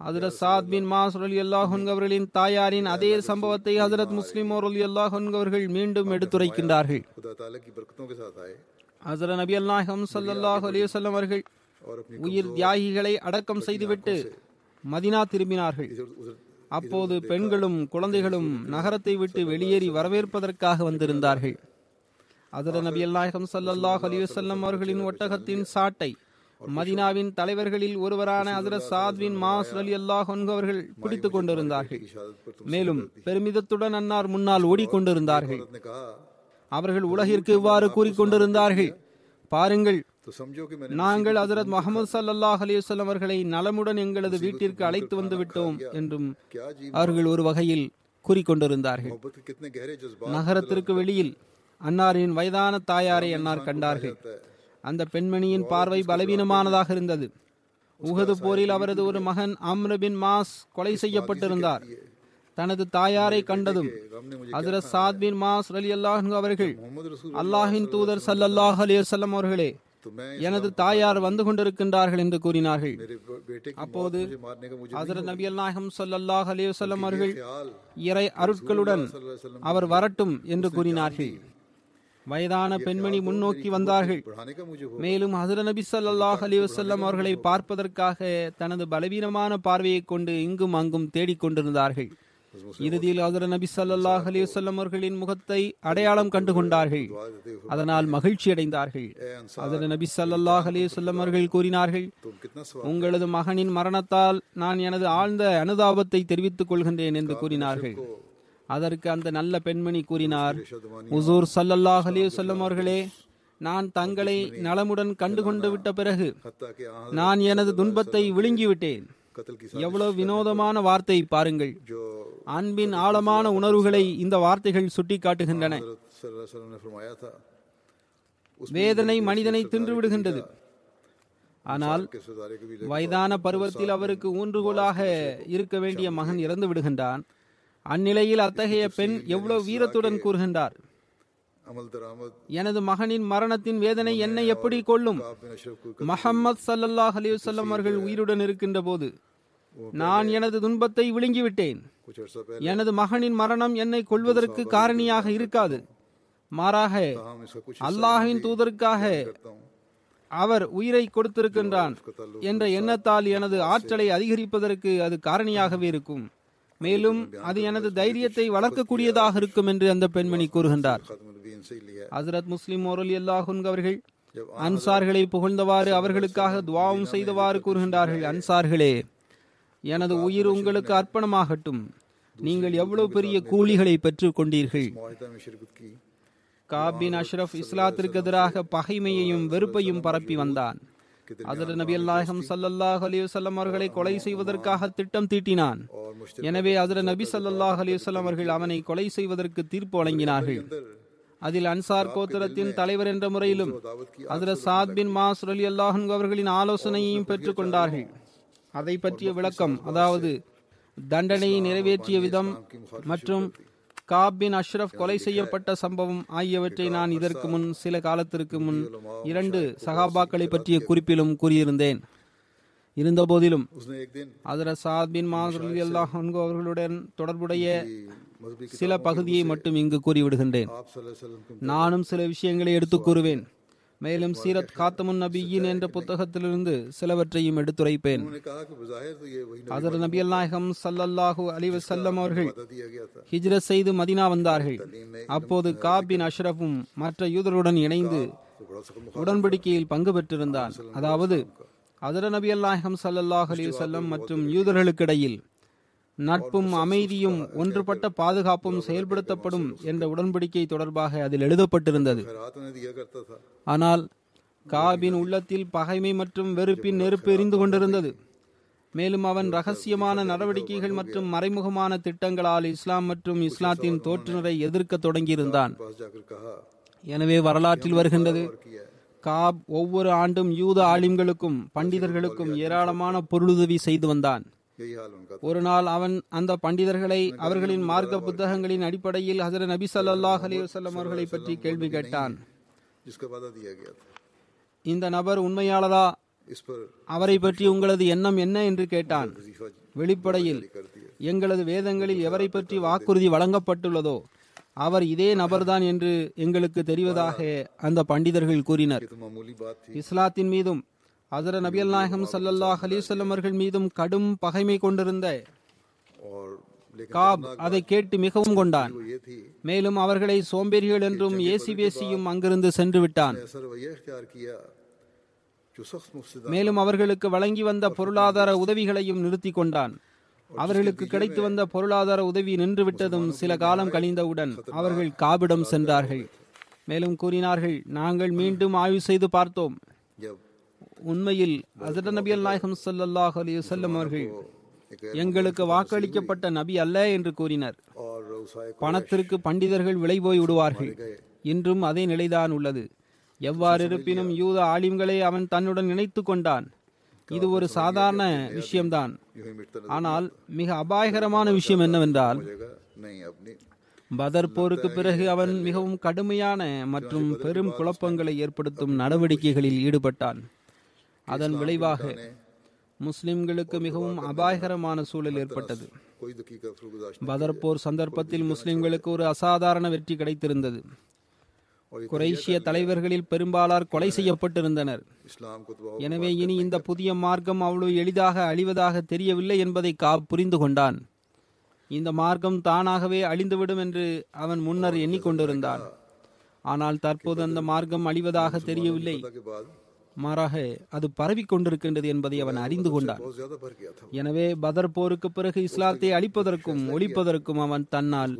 ஹசரத் சாத் பின் மாஸ் அலி அல்லாஹன் அவர்களின் தாயாரின் அதே சம்பவத்தை ஹசரத் முஸ்லிம் அலி அல்லாஹன் அவர்கள் மீண்டும் எடுத்துரைக்கின்றார்கள் ஹசரத் நபி அல்லாஹம் சல்லாஹ் அலிவசல்லம் அவர்கள் உயிர் தியாகிகளை அடக்கம் செய்துவிட்டு மதினா திரும்பினார்கள் அப்போது பெண்களும் குழந்தைகளும் நகரத்தை விட்டு வெளியேறி வரவேற்பதற்காக வந்திருந்தார்கள் அதர நபி அல்லாஹம் சல்லாஹ் அலிவசல்லம் அவர்களின் ஒட்டகத்தின் சாட்டை மதினாவின் தலைவர்களில் ஒருவரான ஹசரத் சாத்வின் மாஸ் அலி அல்லாஹ் அவர்கள் பிடித்துக் கொண்டிருந்தார்கள். மேலும் பெருமிதத்துடன் அன்னார் முன்னால் ஓடிக்கொண்டிருந்தார்கள் அவர்கள் உலகிற்கு இவ்வாறு கூறிக்கொண்டிருந்தார்கள். பாருங்கள் நாங்கள் ஹசரத் முகமது சல்லாஹ் அலிவசல்லம் அவர்களை நலமுடன் எங்களது வீட்டிற்கு அழைத்து வந்து விட்டோம் என்றும் அவர்கள் ஒரு வகையில் கூறிக்கொண்டிருந்தார்கள். நகரத்திற்கு வெளியில் அன்னாரின் வயதான தாயாரை அன்னார் கண்டார்கள். அந்த பெண்மணியின் பார்வை பலவீனமானதாக இருந்தது. உகது போரில் அவரது ஒரு மகன் அம்ரபின் மாஸ் கொலை செய்யப்பட்டிருந்தார். தனது தாயாரை கண்டதும் ஹசரத் சாத் பின் மாஸ் அலி அல்லாஹ் அவர்கள் அல்லாஹின் தூதர் சல்லல்லாஹ் அலி வல்லம் அவர்களே எனது தாயார் வந்து கொண்டிருக்கின்றார்கள் என்று கூறினார்கள். அப்போது ஹசரத் நபி அல் நாயகம் சல்லல்லாஹ் அலி வல்லம் அவர்கள் இறை அருட்களுடன் அவர் வரட்டும் என்று கூறினார்கள். வயதான பெண்மணி முன்னோக்கி வந்தார்கள். மேலும் ஹசர நபி சல்லாஹ் அலி வசல்லம் அவர்களை பார்ப்பதற்காக தனது பலவீனமான பார்வையை கொண்டு இங்கும் அங்கும் தேடிக்கொண்டிருந்தார்கள் இறுதியில் ஹசர நபி சல்லாஹ் அலி வல்லம் அவர்களின் முகத்தை அடையாளம் கண்டு கொண்டார்கள் அதனால் மகிழ்ச்சி அடைந்தார்கள். ஹசர நபி சல்லாஹ் அலி வல்லம் அவர்கள் கூறினார்கள் உங்களது மகனின் மரணத்தால் நான் எனது ஆழ்ந்த அனுதாபத்தை தெரிவித்துக் கொள்கின்றேன் என்று கூறினார்கள். அதற்கு அந்த நல்ல பெண்மணி கூறினார் உசூர் சல்லல்லாஹ் அலிவசல்லம் அவர்களே நான் தங்களை நலமுடன் கண்டுகொண்டு விட்ட பிறகு நான் எனது துன்பத்தை விழுங்கிவிட்டேன் எவ்வளவு வினோதமான வார்த்தை பாருங்கள். அன்பின் ஆழமான உணர்வுகளை இந்த வார்த்தைகள் சுட்டிக்காட்டுகின்றன. வேதனை மனிதனை தின்றுவிடுகின்றது ஆனால் வயதான பருவத்தில் அவருக்கு ஊன்றுகோலாக இருக்க வேண்டிய மகன் இறந்து விடுகின்றான். அந்நிலையில் அத்தகைய பெண் எவ்வளவு வீரத்துடன் கூறுகின்றார்? எனது மகனின் மரணத்தின் வேதனை என்னை எப்படி கொள்ளும் மஹம்மத் சல்லல்லாஹ் அலிவசல்லம் அவர்கள் உயிருடன் இருக்கின்ற போது நான் எனது துன்பத்தை விழுங்கிவிட்டேன். எனது மகனின் மரணம் என்னை கொள்வதற்கு காரணியாக இருக்காது. மாறாக அல்லாஹின் தூதருக்காக அவர் உயிரை கொடுத்திருக்கின்றான் என்ற எண்ணத்தால் எனது ஆற்றலை அதிகரிப்பதற்கு அது காரணியாகவே இருக்கும். மேலும் அது எனது தைரியத்தை வளர்க்கக்கூடியதாக இருக்கும் என்று அந்த பெண்மணி கூறுகின்றார். ஹசரத் முஸ்லிம் மோரலி அல்லாஹுங்க அவர்கள் அன்சார்களை புகழ்ந்தவாறு அவர்களுக்காக துவாவும் செய்தவாறு கூறுகின்றார்கள். அன்சார்களே எனது உயிர் உங்களுக்கு அர்ப்பணமாகட்டும். நீங்கள் எவ்வளவு பெரிய கூலிகளை பெற்றுக் கொண்டீர்கள்? காபின் அஷ்ரஃப் இஸ்லாத்திற்கு எதிராக பகைமையையும் வெறுப்பையும் பரப்பி வந்தான். அதில் நபி அல்லாஹம் சல்லாஹ் அலிவசல்லம் அவர்களை கொலை செய்வதற்காக திட்டம் தீட்டினான். எனவே அதில் நபி சல்லாஹ் அலிவசல்லம் அவர்கள் அவனை கொலை செய்வதற்கு தீர்ப்பு வழங்கினார்கள். அதில் அன்சார் கோத்திரத்தின் தலைவர் என்ற முறையிலும் அதில் சாத் பின் மாஸ் அலி அல்லாஹன் அவர்களின் ஆலோசனையையும் பெற்றுக்கொண்டார்கள் அதை பற்றிய விளக்கம் அதாவது தண்டனையை நிறைவேற்றிய விதம் மற்றும் காபின் அஷ்ரஃப் கொலை செய்யப்பட்ட சம்பவம் ஆகியவற்றை நான் இதற்கு முன் சில காலத்திற்கு முன் இரண்டு சகாபாக்களை பற்றிய குறிப்பிலும் கூறியிருந்தேன். இருந்தபோதிலும் அதர சாத் பின் மாதிரி அல்லாஹ் அவர்களுடன் தொடர்புடைய சில பகுதியை மட்டும் இங்கு கூறிவிடுகின்றேன். நானும் சில விஷயங்களை எடுத்துக் கூறுவேன். மேலும் சீரத் காத்தமுன் நபியின் என்ற புத்தகத்திலிருந்து சிலவற்றையும் எடுத்துரைப்பேன். அதர் நபி அல்நாயகம் சல்லல்லாஹு அலிவ செல்லம் அவர்கள் ஹிஜ்ரத் செய்து மதினா வந்தார்கள். அப்போது காபின் அஷ்ரஃபும் மற்ற யூதருடன் இணைந்து உடன்படிக்கையில் பங்கு பெற்றிருந்தான். அதாவது அதர நபி அல்நாயகம் சல்லல்லாஹ் அலி செல்லம் மற்றும் யூதர்களுக்கிடையில் நட்பும் அமைதியும் ஒன்றுபட்ட பாதுகாப்பும் செயல்படுத்தப்படும் என்ற உடன்படிக்கை தொடர்பாக அதில் எழுதப்பட்டிருந்தது. ஆனால் காபின் உள்ளத்தில் பகைமை மற்றும் வெறுப்பின் நெருப்பு எரிந்து கொண்டிருந்தது. மேலும் அவன் ரகசியமான நடவடிக்கைகள் மற்றும் மறைமுகமான திட்டங்களால் இஸ்லாம் மற்றும் இஸ்லாத்தின் தோற்றுநரை எதிர்க்க தொடங்கியிருந்தான். எனவே வரலாற்றில் வருகின்றது காப் ஒவ்வொரு ஆண்டும் யூத ஆலிம்களுக்கும் பண்டிதர்களுக்கும் ஏராளமான பொருளுதவி செய்து வந்தான். ஒரு நாள் அவன் அந்த பண்டிதர்களை அவர்களின் மார்க்க புத்தகங்களின் அடிப்படையில் ஹசரத் நபி சல்லாஹ் அலிவசல்லம் அவர்களை பற்றி கேள்வி கேட்டான். இந்த நபர் உண்மையாளரா? அவரை பற்றி உங்களது எண்ணம் என்ன என்று கேட்டான். வெளிப்படையில் எங்களது வேதங்களில் எவரை பற்றி வாக்குறுதி வழங்கப்பட்டுள்ளதோ அவர் இதே நபர்தான் என்று எங்களுக்கு தெரிவதாக அந்த பண்டிதர்கள் கூறினர். இஸ்லாத்தின் மீதும் ஹசர நபியல் நாயகம் சல்லல்லாஹ் அலிசல்லம் அவர்கள் மீதும் கடும் பகைமை கொண்டிருந்த காப் அதை கேட்டு மிகவும் கொண்டான். மேலும் அவர்களை சோம்பேறிகள் என்றும் ஏசி பேசியும் அங்கிருந்து சென்று விட்டான். மேலும் அவர்களுக்கு வழங்கி வந்த பொருளாதார உதவிகளையும் நிறுத்தி கொண்டான். அவர்களுக்கு கிடைத்து வந்த பொருளாதார உதவி நின்றுவிட்டதும் சில காலம் கழிந்தவுடன் அவர்கள் காபிடம் சென்றார்கள். மேலும் கூறினார்கள் நாங்கள் மீண்டும் ஆய்வு செய்து பார்த்தோம். உண்மையில் ஹசரத் நபி அல் நாயகம் சல்லாஹ் அலி வல்லம் அவர்கள் எங்களுக்கு வாக்களிக்கப்பட்ட நபி அல்ல என்று கூறினர். பணத்திற்கு பண்டிதர்கள் விலை போய் விடுவார்கள். இன்றும் அதே நிலைதான் உள்ளது. எவ்வாறு இருப்பினும் யூத ஆலிம்களை அவன் தன்னுடன் இணைத்து கொண்டான். இது ஒரு சாதாரண விஷயம்தான். ஆனால் மிக அபாயகரமான விஷயம் என்னவென்றால் பதர் போருக்கு பிறகு அவன் மிகவும் கடுமையான மற்றும் பெரும் குழப்பங்களை ஏற்படுத்தும் நடவடிக்கைகளில் ஈடுபட்டான். அதன் விளைவாக முஸ்லிம்களுக்கு மிகவும் அபாயகரமான சூழல் ஏற்பட்டது. பதர்போர் சந்தர்ப்பத்தில் முஸ்லிம்களுக்கு ஒரு அசாதாரண வெற்றி கிடைத்திருந்தது. குரேஷிய தலைவர்களில் பெரும்பாலார் கொலை செய்யப்பட்டிருந்தனர். எனவே இனி இந்த புதிய மார்க்கம் அவ்வளவு எளிதாக அழிவதாக தெரியவில்லை என்பதை கா புரிந்து கொண்டான். இந்த மார்க்கம் தானாகவே அழிந்துவிடும் என்று அவன் முன்னர் எண்ணிக்கொண்டிருந்தான். ஆனால் தற்போது அந்த மார்க்கம் அழிவதாக தெரியவில்லை. மாறாக அது பரவி கொண்டிருக்கின்றது என்பதை அவன் அறிந்து கொண்டான். எனவே பதர் போருக்கு பிறகு இஸ்லாத்தை அழிப்பதற்கும் ஒழிப்பதற்கும் அவன் தன்னால்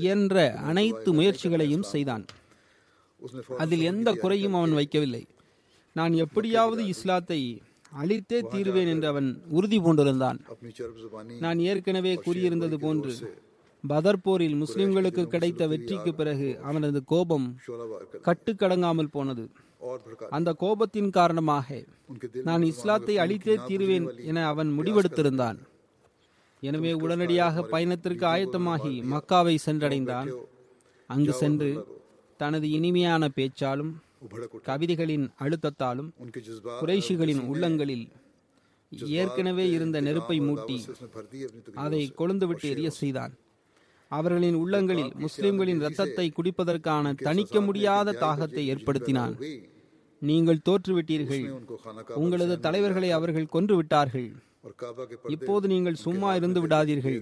இயன்ற அனைத்து முயற்சிகளையும் செய்தான். அதில் எந்த குறையும் அவன் வைக்கவில்லை. நான் எப்படியாவது இஸ்லாத்தை அழித்தே தீருவேன் என்று அவன் உறுதி பூண்டிருந்தான். நான் ஏற்கனவே கூறியிருந்தது போன்று பதர்போரில் முஸ்லிம்களுக்கு கிடைத்த வெற்றிக்கு பிறகு அவனது கோபம் கட்டுக்கடங்காமல் போனது. அந்த கோபத்தின் காரணமாக நான் இஸ்லாத்தை அழித்தே தீர்வேன் என அவன் முடிவெடுத்திருந்தான். எனவே உடனடியாக பயணத்திற்கு ஆயத்தமாகி மக்காவை சென்றடைந்தான். அங்கு சென்று தனது இனிமையான பேச்சாலும் கவிதைகளின் அழுத்தத்தாலும் குறைஷிகளின் உள்ளங்களில் ஏற்கனவே இருந்த நெருப்பை மூட்டி அதை கொழுந்துவிட்டு எரிய செய்தான். அவர்களின் உள்ளங்களில் முஸ்லிம்களின் இரத்தத்தை குடிப்பதற்கான தணிக்க முடியாத தாகத்தை ஏற்படுத்தினான். நீங்கள் தோற்றுவிட்டீர்கள். உங்களது தலைவர்களை அவர்கள் கொன்று விட்டார்கள் இப்போது நீங்கள் சும்மா இருந்து விடாதீர்கள்.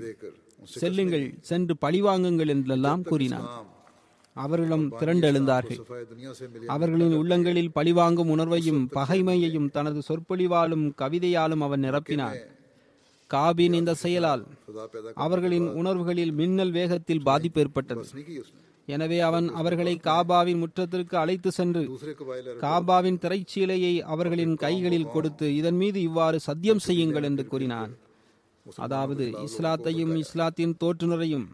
செல்லுங்கள். சென்று பழிவாங்குங்கள் என்றெல்லாம் கூறினான். அவர்களும் திரண்டெழுந்தார்கள். அவர்களின் உள்ளங்களில் பழிவாங்கும் உணர்வையும் பகைமையையும் தனது சொற்பொழிவாலும் கவிதையாலும் அவன் நிரப்பினான். காபின் இந்த செயலால் அவர்களின் உணர்வுகளில் மின்னல் வேகத்தில் பாதிப்பு ஏற்பட்டது. எனவே அவன் அவர்களை காபாவின் முற்றத்திற்கு அழைத்து சென்று காபாவின் திரைச்சீலையை அவர்களின் கைகளில் கொடுத்து இதன் மீது இவ்வாறு சத்தியம் செய்யுங்கள் என்று கூறினான். அதாவது இஸ்லாத்தையும் இஸ்லாத்தின் தோற்றுநரையும்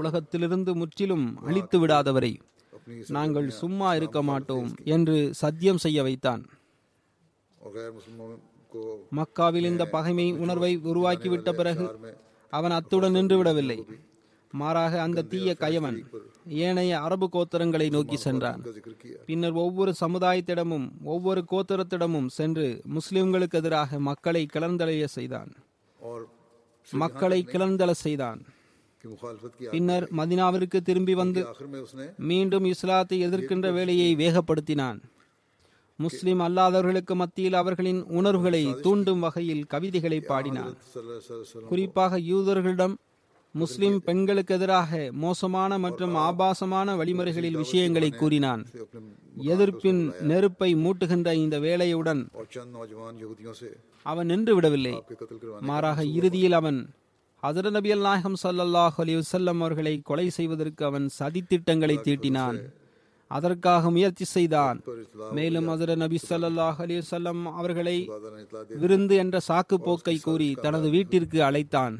உலகத்திலிருந்து முற்றிலும் அழித்து விடாதவரை நாங்கள் சும்மா இருக்க மாட்டோம் என்று சத்தியம் செய்ய வைத்தான். மக்காவில் இந்த பகைமை உணர்வை உருவாக்கிவிட்ட பிறகு அவன் அத்துடன் நின்றுவிடவில்லை. மாறாக அந்த தீய கயவன் ஏனைய அரபு கோத்திரங்களை நோக்கி சென்றான். பின்னர் ஒவ்வொரு சமுதாயத்திடமும் ஒவ்வொரு கோத்திரத்திடமும் சென்று முஸ்லிம்களுக்கு எதிராக மக்களை கிளர்ந்தளைய செய்தான். மக்களை கிளர்ந்தல செய்தான். பின்னர் மதினாவிற்கு திரும்பி வந்து மீண்டும் இஸ்லாத்தை எதிர்க்கின்ற வேலையை வேகப்படுத்தினான். முஸ்லிம் அல்லாதவர்களுக்கு மத்தியில் அவர்களின் உணர்வுகளை தூண்டும் வகையில் கவிதைகளை பாடினார். குறிப்பாக யூதர்களிடம் முஸ்லிம் பெண்களுக்கு எதிராக மோசமான மற்றும் ஆபாசமான வழிமுறைகளில் விஷயங்களை கூறினான். எதிர்ப்பின் நெருப்பை மூட்டுகின்ற இந்த வேலையுடன் அவன் நின்று விடவில்லை. மாறாக இறுதியில் அவன் ஹசரத் நாயகம் சல்லாஹ் அலி வல்லம் அவர்களை கொலை செய்வதற்கு அவன் சதித்திட்டங்களை தீட்டினான். அதற்காக முயற்சி செய்தான். மேலும் அதர நபி சல்லாஹ் அலிசல்லம் அவர்களை விருந்து என்ற சாக்கு போக்கை கூறி தனது வீட்டிற்கு அழைத்தான்.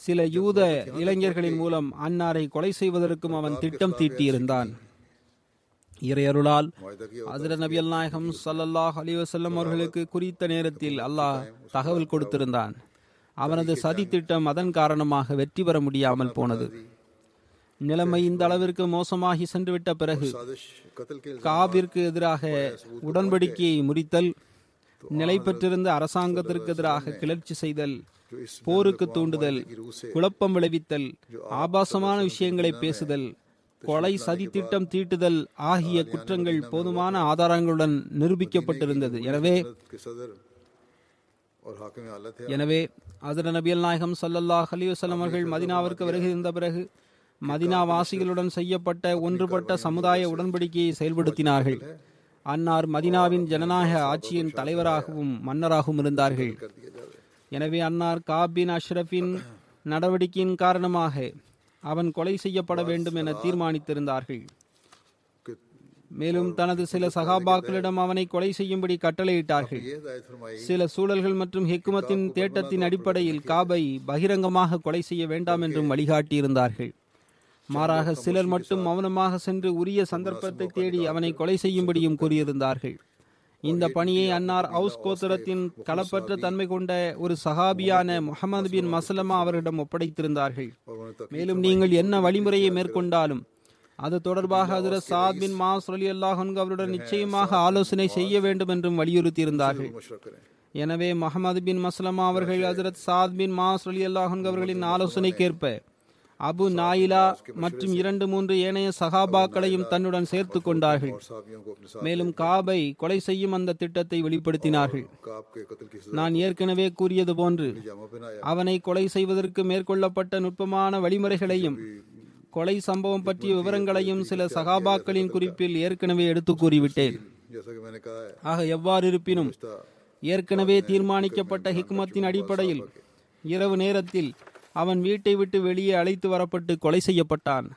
சில யூத இளைஞர்களின் மூலம் அன்னாரை கொலை செய்வதற்கும் அவன் திட்டம் தீட்டியிருந்தான். இறையருளால் அதிர நபி அல்நாயகம் சல்லல்லாஹ் அலி வசல்லம் அவர்களுக்கு குறித்த நேரத்தில் அல்லாஹ் தகவல் கொடுத்திருந்தான். அவனது சதி திட்டம் அதன் காரணமாக வெற்றி பெற முடியாமல் போனது. நிலைமை இந்த அளவிற்கு மோசமாகி சென்றுவிட்ட பிறகு காவிற்கு எதிராக உடன்படிக்கையை முறித்தல் நிலை பெற்றிருந்த அரசாங்கத்திற்கு எதிராக கிளர்ச்சி செய்தல் போருக்கு தூண்டுதல் குழப்பம் விளைவித்தல் ஆபாசமான விஷயங்களை பேசுதல் கொலை சதி திட்டம் தீட்டுதல் ஆகிய குற்றங்கள் போதுமான ஆதாரங்களுடன் நிரூபிக்கப்பட்டிருந்தது. எனவே எனவே அதர் நபி நாயகம் சல்லல்லாஹ் அலிவசலம் அவர்கள் மதினாவிற்கு வருகை இருந்த பிறகு மதினாவாசிகளுடன் செய்யப்பட்ட ஒன்றுபட்ட சமுதாய உடன்படிக்கையை செயல்படுத்தினார்கள். அன்னார் மதினாவின் ஜனநாயக ஆட்சியின் தலைவராகவும் மன்னராகவும் இருந்தார்கள். எனவே அன்னார் காபின் அஷ்ரஃபின் நடவடிக்கையின் காரணமாக அவன் கொலை செய்யப்பட வேண்டும் என தீர்மானித்திருந்தார்கள். மேலும் தனது சில சகாபாக்களிடம் அவனை கொலை செய்யும்படி கட்டளையிட்டார்கள். சில சூழல்கள் மற்றும் ஹெக்குமத்தின் தேட்டத்தின் அடிப்படையில் காபை பகிரங்கமாக கொலை செய்ய வேண்டாம் என்றும் வழிகாட்டியிருந்தார்கள். மாறாக சிலர் மட்டும் மௌனமாக சென்று உரிய சந்தர்ப்பத்தை தேடி அவனை கொலை செய்யும்படியும் கூறியிருந்தார்கள். இந்த பணியை அன்னார் அவுஸ் கோத்திரத்தின் களப்பற்ற தன்மை கொண்ட ஒரு சஹாபியான முகமது பின் மசலமா அவரிடம் ஒப்படைத்திருந்தார்கள். மேலும் நீங்கள் என்ன வழிமுறையை மேற்கொண்டாலும் அது தொடர்பாக அதிரஸ் சாத் பின் மாஸ் அல்லாஹன்கு அவருடன் நிச்சயமாக ஆலோசனை செய்ய வேண்டும் என்றும் வலியுறுத்தியிருந்தார்கள். எனவே முகமது பின் மஸ்லமா அவர்கள் அதிரத் சாத் பின் மாஸ் அலி அல்லாஹன்கு அவர்களின் ஆலோசனைக்கேற்ப அபு நாயிலா மற்றும் இரண்டு மூன்று ஏனைய சகாபாக்களையும் தன்னுடன் சேர்த்து கொண்டார்கள் மேலும் காபை கொலை செய்யும் அந்த திட்டத்தை வெளிப்படுத்தினார்கள் நான் ஏற்கனவே கூறியது போன்று அவனை கொலை செய்வதற்கு மேற்கொள்ளப்பட்ட நுட்பமான வழிமுறைகளையும் கொலை சம்பவம் பற்றிய விவரங்களையும் சில சகாபாக்களின் குறிப்பில் ஏற்கனவே எடுத்து கூறிவிட்டேன் ஆக எவ்வாறு இருப்பினும் ஏற்கனவே தீர்மானிக்கப்பட்ட ஹிக்மத்தின் அடிப்படையில் இரவு நேரத்தில் அவன் வீட்டை விட்டு வெளியே அழைத்து வரப்பட்டு கொலை செய்யப்பட்டான்.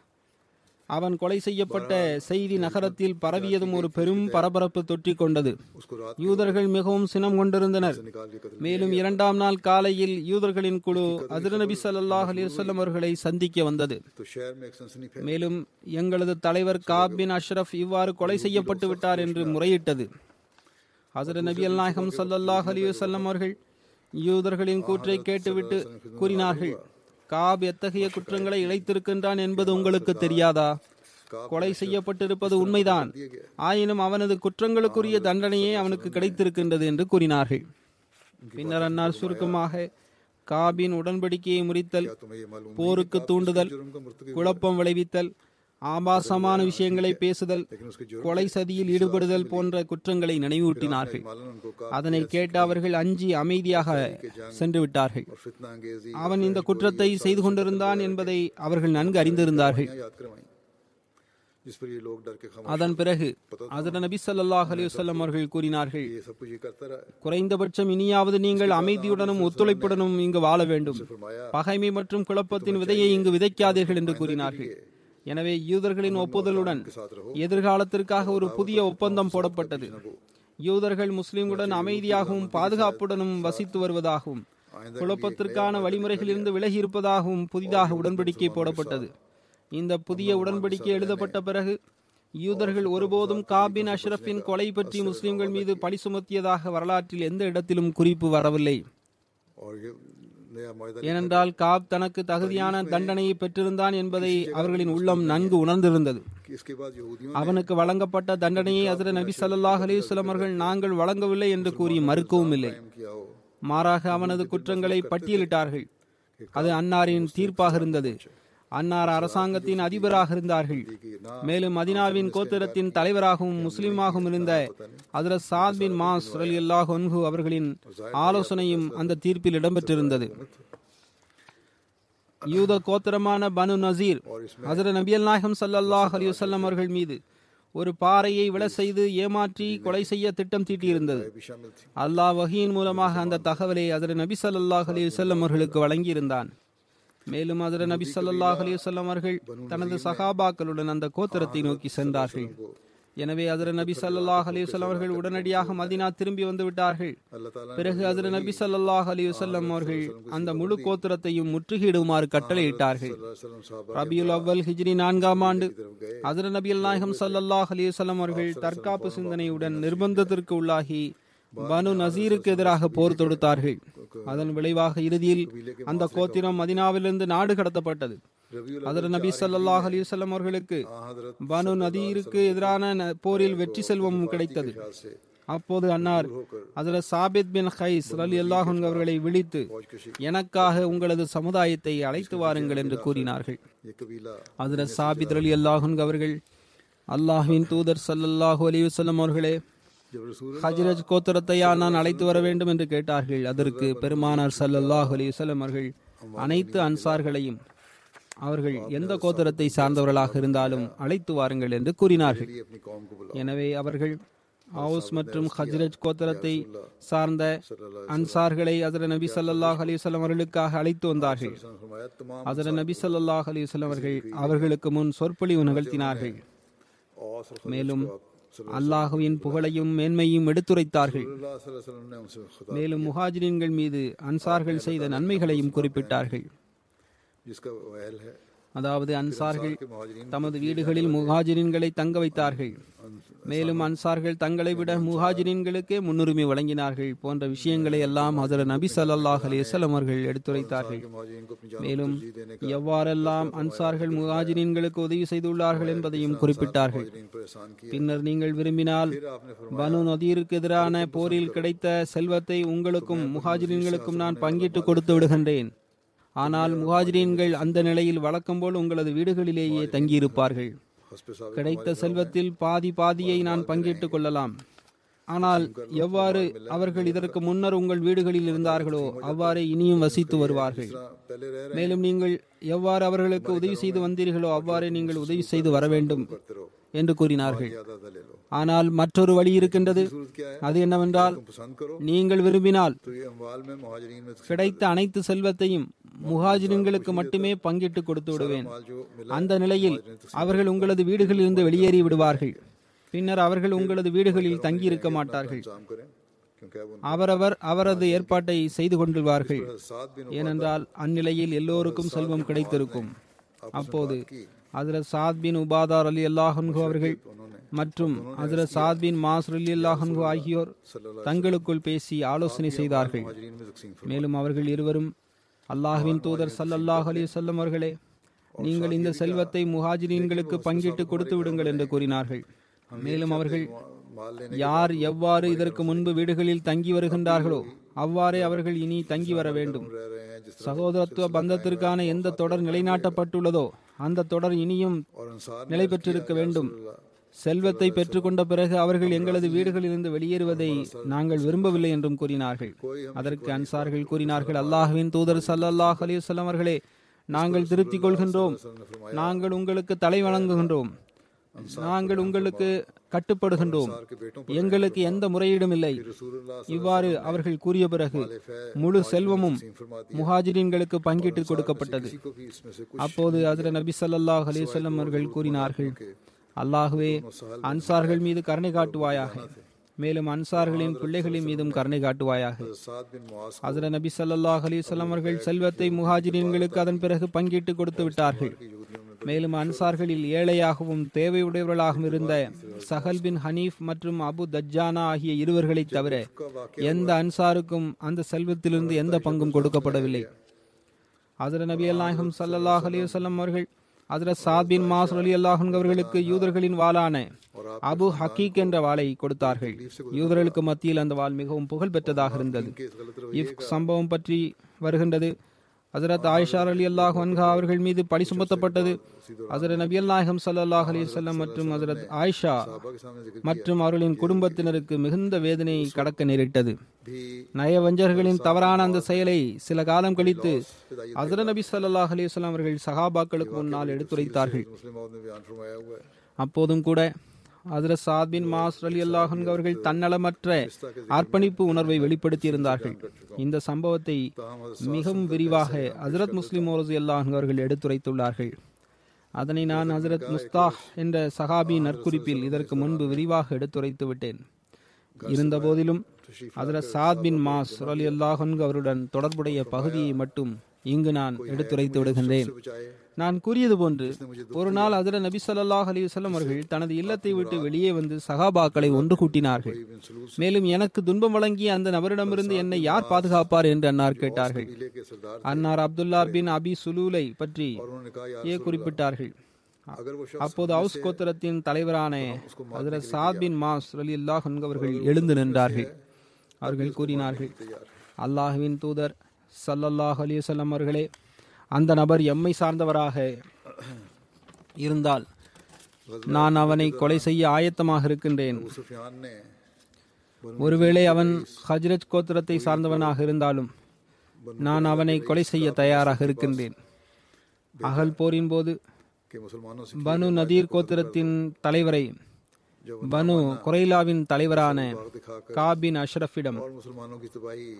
அவன் கொலை செய்யப்பட்ட செய்தி நகரத்தில் பரவியதும் ஒரு பெரும் பரபரப்பு தொற்றிக் கொண்டது. யூதர்கள் மிகவும் சினம் கொண்டிருந்தனர். மேலும் இரண்டாம் நாள் காலையில் யூதர்களின் குழு அதிரநபி சல்லாஹ் அலிசல்லம் அவர்களை சந்திக்க வந்தது. மேலும் எங்களது தலைவர் காபின் அஷ்ரப் இவ்வாறு கொலை செய்யப்பட்டு விட்டார் என்று முறையிட்டது. ஹசர நபி அல்நாயகம் சல்லாஹ் அலி வல்லம் அவர்கள் யூதர்களின் கூற்றை கேட்டுவிட்டு கூறினார்கள். காப் எத்தகைய குற்றங்களை இழைத்திருக்கின்றான் என்பது உங்களுக்கு தெரியாதா? கொலை செய்யப்பட்டிருப்பது உண்மைதான். ஆயினும் அவனது குற்றங்களுக்குரிய தண்டனையே அவனுக்கு கிடைத்திருக்கின்றது என்று கூறினார்கள். பின்னர் அன்னார் சுருக்கமாக காபின் உடன்படிக்கையை முறித்தல் போருக்கு தூண்டுதல் குழப்பம் விளைவித்தல் ஆபாசமான விஷயங்களை பேசுதல் கொலை சதியில் ஈடுபடுதல் போன்ற குற்றங்களை நினைவூட்டினார்கள். அதனை கேட்ட அவர்கள் அஞ்சி அமைதியாக சென்று விட்டார்கள். அவன் இந்த குற்றத்தை செய்து கொண்டிருந்தான் என்பதை அவர்கள் நன்கு அறிந்திருந்தார்கள். அதன் பிறகு அதர் நபி சல்லாஹ் அலிவசல்லம் அவர்கள் கூறினார்கள் குறைந்தபட்சம் இனியாவது நீங்கள் அமைதியுடனும் ஒத்துழைப்புடனும் இங்கு வாழ வேண்டும். பகைமை மற்றும் குழப்பத்தின் விதையை இங்கு விதைக்காதீர்கள் என்று கூறினார்கள். எனவே யூதர்களின் ஒப்புதலுடன் எதிர்காலத்திற்காக ஒரு புதிய ஒப்பந்தம் போடப்பட்டது. யூதர்கள் முஸ்லிம்களுடன் அமைதியாகவும் பாதுகாப்புடனும் வசித்து வருவதாகவும் குழப்பத்திற்கான வழிமுறைகளிலிருந்து விலகி இருப்பதாகவும் புதிதாக உடன்படிக்கை போடப்பட்டது. இந்த புதிய உடன்படிக்கை எழுதப்பட்ட பிறகு யூதர்கள் ஒருபோதும் காபின் அஷ்ரஃபின் கொலை பற்றி முஸ்லிம்கள் மீது பழி சுமத்தியதாக வரலாற்றில் எந்த இடத்திலும் குறிப்பு வரவில்லை. ஏனென்றால் காப் தனக்கு தகுதியான தண்டனையை பெற்றிருந்தான் என்பதை அவர்களின் உள்ளம் நன்கு உணர்ந்திருந்தது. அவனுக்கு வழங்கப்பட்ட தண்டனையை அதிர நபி சல்லாஹ் அலிவலம் நாங்கள் வழங்கவில்லை என்று கூறி மறுக்கவும் இல்லை. மாறாக அவனது குற்றங்களை பட்டியலிட்டார்கள். அது அன்னாரின் தீர்ப்பாக இருந்தது. அன்னார் அரசாங்கத்தின் அதிபராக இருந்தார்கள். மேலும் மதினாவின் கோத்திரத்தின் தலைவராகவும் முஸ்லீமாகவும் இருந்த அதரத் சாத் பின் மாஸ் அலி அல்லாஹ் அவர்களின் ஆலோசனையும் அந்த தீர்ப்பில் இடம்பெற்றிருந்தது. யூத கோத்திரமான பனு நசீர் ஹசர நபியல் நாயகம் சல்லாஹ் அலிவசல்லம் அவர்கள் மீது ஒரு பாறையை விட செய்து ஏமாற்றி கொலை செய்ய திட்டம் தீட்டியிருந்தது. அல்லாஹ் வகையின் மூலமாக அந்த தகவலை அதர நபி சல்லாஹ் அலி செல்லம் அவர்களுக்கு வழங்கியிருந்தான். மேலும் அதிர நபி சல்லாஹ் அலிவசல்லம் அவர்கள் தனது சகாபாக்களுடன் அந்த கோத்திரத்தை நோக்கி சென்றார்கள். எனவே அதிர நபி சல்லாஹ் அலிவசல்லம் அவர்கள் உடனடியாக மதினா திரும்பி வந்து விட்டார்கள். பிறகு அதிர நபி சல்லாஹ் அலிவசல்லம் அவர்கள் அந்த முழு கோத்திரத்தையும் முற்றுகையிடுமாறு கட்டளையிட்டார்கள் ரபியுல் அவ்வல் ஹிஜ்ரி நான்காம் ஆண்டு அதிர நபியல் நாயகம் சல்லாஹ் அலிவசல்லம் அவர்கள் தற்காப்பு சிந்தனையுடன் நிர்பந்தத்திற்கு உள்ளாகி பனு நசீருக்கு எதிராக போர் தொடுத்தார்கள். அதன் விளைவாக இறுதியில் அந்த கோத்திரம் மதினாவிலிருந்து நாடு கடத்தப்பட்டது. அதர் நபி சல்லாஹ் அலிசல்லம் அவர்களுக்கு பனு நதீருக்கு எதிரான போரில் வெற்றி செல்வமும் கிடைத்தது. அப்போது அன்னார் அதில் சாபித் பின் ஹைஸ் அலி அல்லாஹன் அவர்களை விழித்து எனக்காக உங்களது சமுதாயத்தை அழைத்து வாருங்கள் என்று கூறினார்கள். அதில் சாபித் அலி அல்லாஹன் அவர்கள் அல்லாஹின் தூதர் சல்லல்லாஹூ அலிவசல்லம் அவர்களே ஹஜ்ரஜ் கோத்திரத்தையா நான் அழைத்து வர வேண்டும் என்று கேட்டார்கள். அதற்கு பெருமானார் சல்லல்லாஹ் அலிசல்லம் அவர்கள் அனைத்து அன்சார்களையும் அவர்கள் எந்த கோத்திரத்தை சார்ந்தவர்களாக இருந்தாலும் அழைத்து வாருங்கள் என்று கூறினார்கள். எனவே அவர்கள் ஹவுஸ் மற்றும் ஹஜ்ரஜ் கோத்திரத்தை சார்ந்த அன்சார்களை அதர நபி சல்லாஹ் அலிவசல்லம் அவர்களுக்காக அழைத்து வந்தார்கள். அதர நபி சல்லாஹ் அலிவசல்லம் அவர்கள் அவர்களுக்கு முன் சொற்பொழிவு நிகழ்த்தினார்கள். மேலும் அல்லாஹுவின் புகழையும் மேன்மையும் எடுத்துரைத்தார்கள் மேலும் முஹாஜிரின்கள் மீது அன்சார்கள் செய்த நன்மைகளையும் குறிப்பிட்டார்கள் அதாவது அன்சார்கள் தமது வீடுகளில் முஹாஜிரின்களை தங்க வைத்தார்கள். மேலும் அன்சார்கள் தங்களை விட முஹாஜிரின்களுக்கே முன்னுரிமை வழங்கினார்கள் போன்ற விஷயங்களை எல்லாம் அதர் நபி சல்லாஹ் அவர்கள் எடுத்துரைத்தார்கள். மேலும் எவ்வாறெல்லாம் அன்சார்கள் முஹாஜிரின்களுக்கு உதவி செய்துள்ளார்கள் என்பதையும் குறிப்பிட்டார்கள். பின்னர் நீங்கள் விரும்பினால் பனு நதியிற்கு எதிரான போரில் கிடைத்த செல்வத்தை உங்களுக்கும் முஹாஜிரின்களுக்கும் நான் பங்கிட்டு கொடுத்து விடுகின்றேன். ஆனால் முஹாஜிரீன்கள் அந்த நிலையில் வழக்கம் போல் உங்களது வீடுகளிலேயே தங்கியிருப்பார்கள். கிடைத்த செல்வத்தில் பாதி பாதியை நான் பங்கிட்டுக் கொள்ளலாம். ஆனால் எவ்வாறு அவர்கள் இதற்கு முன்னர் உங்கள் வீடுகளில் இருந்தார்களோ அவ்வாறே இனியும் வசித்து வருவார்கள். மேலும் நீங்கள் எவ்வாறு அவர்களுக்கு உதவி செய்து வந்தீர்களோ அவ்வாறே நீங்கள் உதவி செய்து வர வேண்டும். என்று கூறினார்கள். ஆனால் மற்றொரு வழி இருக்கின்றது. அது என்னவென்றால் நீங்கள் விரும்பினால் கிடைத்த அனைத்து செல்வத்தையும் முஹாஜின்களுக்கு மட்டுமே பங்கிட்டு கொடுத்து விடுவேன். அந்த நிலையில் அவர்கள் உங்களது வீடுகளில் இருந்து வெளியேறி விடுவார்கள். பின்னர் அவர்கள் உங்களது வீடுகளில் தங்கி இருக்க மாட்டார்கள். அவரவர் அவரது ஏற்பாட்டை செய்து கொண்டுள்வார்கள். ஏனென்றால் அந்நிலையில் எல்லோருக்கும் செல்வம் கிடைத்திருக்கும். அப்போது ஹசரத் சாத் பின் உபாதார் அலி அல்லாஹன்கு அவர்கள் மற்றும் ஹசரத் சாத் பின் மாசூர் அலி அல்லாஹன்கு ஆகியோர் தங்களுக்குள் பேசி ஆலோசனை செய்தார்கள். மேலும் அவர்கள் இருவரும் அல்லாஹுவின் தூதர் சல்லல்லாஹ் அலி சொல்லம் அவர்களே நீங்கள் இந்த செல்வத்தை முஹாஜிரீன்களுக்கு பங்கிட்டு கொடுத்து விடுங்கள் என்று கூறினார்கள். மேலும் அவர்கள் யார் எவ்வாறு இதற்கு முன்பு வீடுகளில் தங்கி வருகின்றார்களோ அவ்வாறே அவர்கள் இனி தங்கி வர வேண்டும். சகோதரத்துவ பந்தத்திற்கான எந்த தொடர் நிலைநாட்டப்பட்டுள்ளதோ அந்த தொடர் இனியும் நிலை பெற்றிருக்க வேண்டும். செல்வத்தை பெற்றுக்கொண்ட பிறகு அவர்கள் எங்களது வீடுகளிலிருந்து வெளியேறுவதை நாங்கள் விரும்பவில்லை என்றும் கூறினார்கள். அதற்கு அன்சார்கள் கூறினார்கள் அல்லாஹுவின் தூதர் சல்லல்லாஹ் அலிவசல்லம் அவர்களே நாங்கள் திருப்தி கொள்கின்றோம். நாங்கள் உங்களுக்கு தலை வணங்குகின்றோம். நாங்கள் உங்களுக்கு கட்டுப்படுகின்றோம். எங்களுக்கு எந்த முறையீடும் இல்லை. இவ்வாறு அவர்கள் கூறிய பிறகு முழு செல்வமும் முஹாஜிரின்களுக்கு பங்கிட்டு கொடுக்கப்பட்டது. அப்போது அதிர நபி சல்லாஹ் அலிசல்லம் அவர்கள் கூறினார்கள் அல்லாகவே அன்சார்கள் மீது கருணை காட்டுவாயாக. மேலும் அன்சார்களின் பிள்ளைகளின் மீதும் கருணை காட்டுவாயாக. அதிர நபி சல்லாஹ் அலிசல்லாம் அவர்கள் செல்வத்தை முஹாஜிரின்களுக்கு அதன் பிறகு பங்கிட்டு கொடுத்து விட்டார்கள். மேலும் அன்சார்களில் ஏழையாகவும் தேவையுடையவர்களாகவும் இருந்த சஹல் பின் ஹனீஃப் மற்றும் அபு தஜ்ஜானா ஆகிய இருவர்களை தவிர எந்த அன்சாருக்கும் அந்த செல்வத்திலிருந்து எந்த பங்கும் கொடுக்கப்படவில்லை. அதிர நபி அல்லாஹும் சல்லாஹ் அலிவசல்லம் அவர்கள் அதிர சாத் பின் மாஸ் அலி அல்லாஹன் அவர்களுக்கு யூதர்களின் வாளான அபு ஹக்கீக் என்ற வாளை கொடுத்தார்கள். யூதர்களுக்கு மத்தியில் அந்த வாள் மிகவும் புகழ் பெற்றதாக இருந்தது. இஃப் சம்பவம் பற்றி வருகின்றது. ஹசரத் ஆயிஷா அலி அல்லாஹ் அன்ஹா அவர்கள் மீது பழி சுமத்தப்பட்டது. ஹசரத் நபி அல்லாஹம் சல்லாஹ் அலி சொல்லம் மற்றும் ஹசரத் ஆயிஷா மற்றும் அவர்களின் குடும்பத்தினருக்கு மிகுந்த வேதனையை கடக்க நேரிட்டது. நயவஞ்சர்களின் தவறான அந்த செயலை சில காலம் கழித்து ஹசரத் நபி சல்லாஹ் அலி அவர்கள் சஹாபாக்களுக்கு முன்னால் எடுத்துரைத்தார்கள். அப்போதும் கூட ஹசரத் சாத் பின் மாஸ் அலி அல்லாஹன் அவர்கள் தன்னலமற்ற அர்ப்பணிப்பு உணர்வை வெளிப்படுத்தியிருந்தார்கள். இந்த சம்பவத்தை மிகவும் விரிவாக ஹசரத் முஸ்லிம் ஓரசி அல்லாஹன் அவர்கள் எடுத்துரைத்துள்ளார்கள். அதனை நான் ஹசரத் முஸ்தாஹ் என்ற சஹாபி நற்குறிப்பில் இதற்கு முன்பு விரிவாக எடுத்துரைத்து விட்டேன் இருந்த போதிலும் ஹசரத் சாத் பின் மாஸ் அலி அல்லாஹன் அவருடன் தொடர்புடைய பகுதியை மட்டும் இங்கு நான் எடுத்துரைத்து விடுகின்றேன். நான் கூறியது போன்று ஒரு நாள் அதிர நபி சொல்லாஹ் அலிவசல்லம் அவர்கள் தனது இல்லத்தை விட்டு வெளியே வந்து சகாபாக்களை ஒன்று கூட்டினார்கள். மேலும் எனக்கு துன்பம் வழங்கிய அந்த நபரிடமிருந்து என்னை யார் பாதுகாப்பார் என்று அன்னார் கேட்டார்கள். அன்னார் அப்துல்லா பின் அபி சுலூலை பற்றி ஏ குறிப்பிட்டார்கள். அப்போது அவுஸ் கோத்திரத்தின் தலைவரான அதிர சாபின் மாஸ் அலி அல்லாஹ் அவர்கள் எழுந்து நின்றார்கள். அவர்கள் கூறினார்கள் அல்லாஹுவின் தூதர் சல்லல்லாஹ் அலிசல்லம் அவர்களே அந்த நபர் எம்மை சார்ந்தவராக இருந்தால் நான் அவனை கொலை செய்ய ஆயத்தமாக இருக்கின்றேன். ஒருவேளை அவன் ஹஜ்ரத் கோத்திரத்தை சார்ந்தவனாக இருந்தாலும் நான் அவனை கொலை செய்ய தயாராக இருக்கின்றேன். அகல் போரின் போது பனு நதீர் கோத்திரத்தின் தலைவரை பனு குரைலாவின் தலைவரான காபின் அஷ்ரஃபிடம்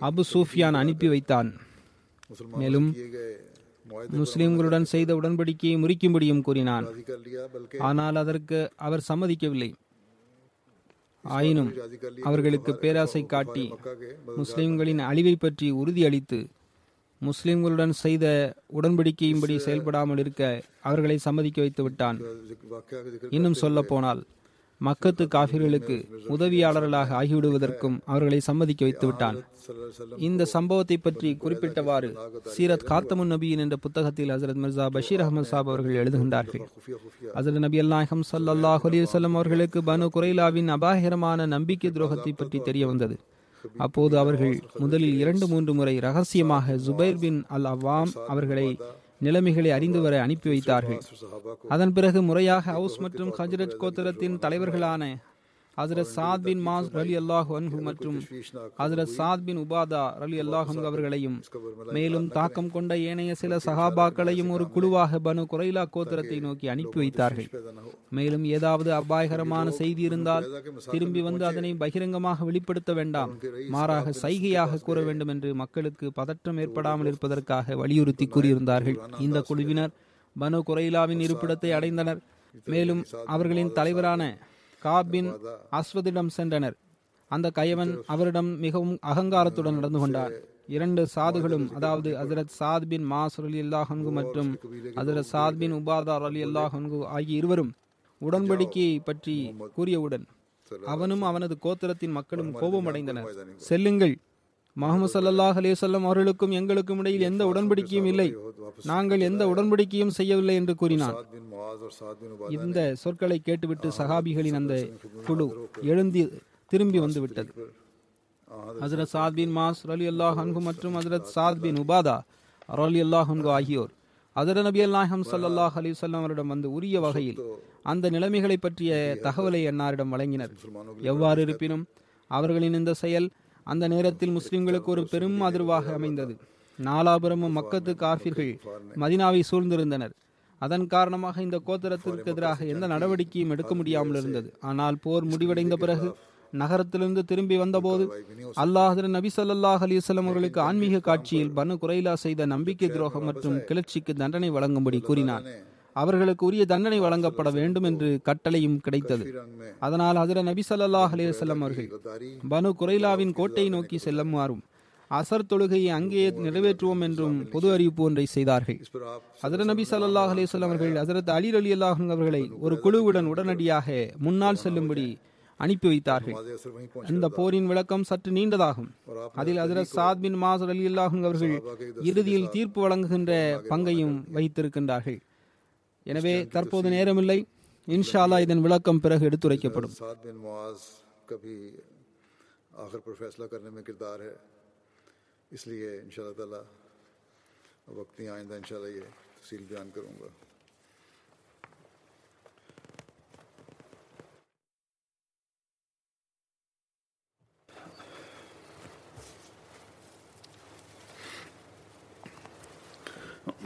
அபு சூஃபியான் அனுப்பி வைத்தான். மேலும் முஸ்லிம்களுடன் செய்த உடன்படிக்கையை முறிக்கும்படியும் கூறினான். ஆனால் அதற்கு அவர் சம்மதிக்கவில்லை. ஆயினும் அவர்களுக்கு பேராசை காட்டி முஸ்லிம்களின் அழிவை பற்றி உறுதியளித்து முஸ்லிம்களுடன் செய்த உடன்படிக்கையின்படி செயல்படாமல் இருக்க அவர்களை சம்மதிக்க வைத்து விட்டான். இன்னும் சொல்ல போனால் மக்கத்து காபிர்களுக்கு உதவியாளர்களாக ஆகிவிடுவதற்கும் அவர்களை சம்மதிக்க வைத்துவிட்டான். இந்த சம்பவத்தை பற்றி குறிப்பிட்டவாறு சீரத் காத்தமுன் நபியின் என்ற புத்தகத்தில் ஹசரத் மிர்சா பஷீர் அகமது சாப் அவர்கள் எழுதுகின்றார்கள். ஹசரத் நபி அல்லாஹம் சல்லாஹ் அலிவசல்லம் அவர்களுக்கு பனு குரைலாவின் அபாயகரமான நம்பிக்கை துரோகத்தை பற்றி தெரிய வந்தது. அப்போது அவர்கள் முதலில் இரண்டு மூன்று முறை ரகசியமாக ஜுபைர் பின் அல் அவாம் அவர்களை நிலைமைகளை அறிந்து வர அனுப்பி வைத்தார்கள். அதன் பிறகு முறையாக ஹவுஸ் மற்றும் ஹஜ்ரத் கோத்திரத்தின் தலைவர்களான ஹசரத் சாத் பின் மாஸ் அலி அல்லாஹ் அன்ஹு மற்றும் ஹசரத் சாத் பின் உபாதா அலி அல்லாஹ் அவர்களையும் மேலும் தாக்கம் கொண்ட ஏனைய சில சகாபாக்களையும் ஒரு குழுவாக பனு குரைலா கோத்திரத்தை நோக்கி அனுப்பி வைத்தார்கள். மேலும் ஏதாவது அபாயகரமான செய்தி இருந்தால் திரும்பி வந்து அதனை பகிரங்கமாக வெளிப்படுத்த வேண்டாம். மாறாக சைகையாக கூற வேண்டும் என்று மக்களுக்கு பதற்றம் ஏற்படாமல் இருப்பதற்காக வலியுறுத்தி கூறியிருந்தார்கள். இந்த குழுவினர் பனு குரைலாவின் இருப்பிடத்தை அடைந்தனர். மேலும் அவர்களின் தலைவரான காபின் அஸ்வதிடம் சென்றனர். அந்த கயவன் அவரிடம் மிகவும் அகங்காரத்துடன் நடந்து கொண்டார். இரண்டு சாதுகளும் அதாவது ஹசரத் சாத் பின் மாஸ் அலி அல்லாஹன்கு மற்றும் ஹசரத் சாத் பின் உபாதார் அலி அல்லாஹன்கு ஆகிய இருவரும் உடன்படிக்கையை பற்றி கூறியவுடன் அவனும் அவனது கோத்திரத்தின் மக்களும் கோபமடைந்தனர் செல்லுங்கள் முகமது சல்லாஹ் அலிவசல்லம் அவர்களுக்கும் எங்களுக்கும் இடையில் எந்த உடன்படிக்கையும் இல்லை. நாங்கள் எந்த உடன்படிக்கையும் செய்யவில்லை என்று கூறினார் இந்த சொற்களை கேட்டுவிட்டு சகாபிகளின் அந்த குழு எழுந்தி திரும்பி வந்துவிட்டது. ஹசரத் சாத் பின் மாஸ் அலி அல்லாஹ் அன்கு மற்றும் ஹசரத் சாத் பின் உபாதா அரோலி அல்லாஹ் அன்கு ஆகியோர் அதர நபி அல்லாஹம் சல்லாஹ் அலி சொல்லம் அவரிடம் வந்து உரிய வகையில் அந்த நிலைமைகளை பற்றிய தகவலை அன்னாரிடம் வழங்கினர். எவ்வாறு இருப்பினும் அவர்களின் இந்த செயல் அந்த நேரத்தில் முஸ்லிம்களுக்கு ஒரு பெரும் அதிர்வாக அமைந்தது. நாலாபுரமும் மக்கத்து காஃபிர்கள் மதினாவை சூழ்ந்திருந்தனர். அதன் காரணமாக இந்த கோத்திரத்திற்கு எதிராக எந்த நடவடிக்கையும் எடுக்க முடியாமல் இருந்தது. ஆனால் போர் முடிவடைந்த பிறகு நகரத்திலிருந்து திரும்பி வந்தபோது அல்லாஹ் நபி ஸல்லல்லாஹு அலிசல்லம் அவர்களுக்கு ஆன்மீக காட்சியில் பனு குறைலா செய்த நம்பிக்கை துரோகம் மற்றும் கிளர்ச்சிக்கு தண்டனை வழங்கும்படி கூறினார் அவர்களுக்கு உரிய தண்டனை வழங்கப்பட வேண்டும் என்று கட்டளையும் கிடைத்தது. அதனால் அதிர நபி சல்லாஹ் அலேசல்லம் அவர்கள் பனு குரைலாவின் கோட்டையை நோக்கி செல்லுமாறும் அசர் தொழுகையை அங்கேயே நிறைவேற்றுவோம் என்றும் பொது அறிவிப்பு ஒன்றை செய்தார்கள். அதிர நபி சல்லாஹ் அலேஸ்வல்லாம் அவர்கள் அதரத் அலி அலி அல்லாஹன் அவர்களை ஒரு குழுவுடன் உடனடியாக முன்னால் செல்லும்படி அனுப்பி வைத்தார்கள். இந்த போரின் விளக்கம் சற்று நீண்டதாகும். அதில் அதிரஸ் சாத் பின் மாசர் அலி அல்லாஹன் அவர்கள் இறுதியில் தீர்ப்பு வழங்குகின்ற பங்கையும் வைத்திருக்கின்றார்கள். எனவே தற்போது நேரமில்லை இன்ஷாலா இதன் விளக்கம் பிறகு எடுத்துரைக்கப்படும் آخر پر فیصلہ کرنے میں کردار ہے اس لیے ان شاء اللہ تعالیٰ وقت نہیں آئندہ ان شاء اللہ یہ تفصیل بیان کروں گا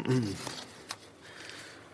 Mm-hmm.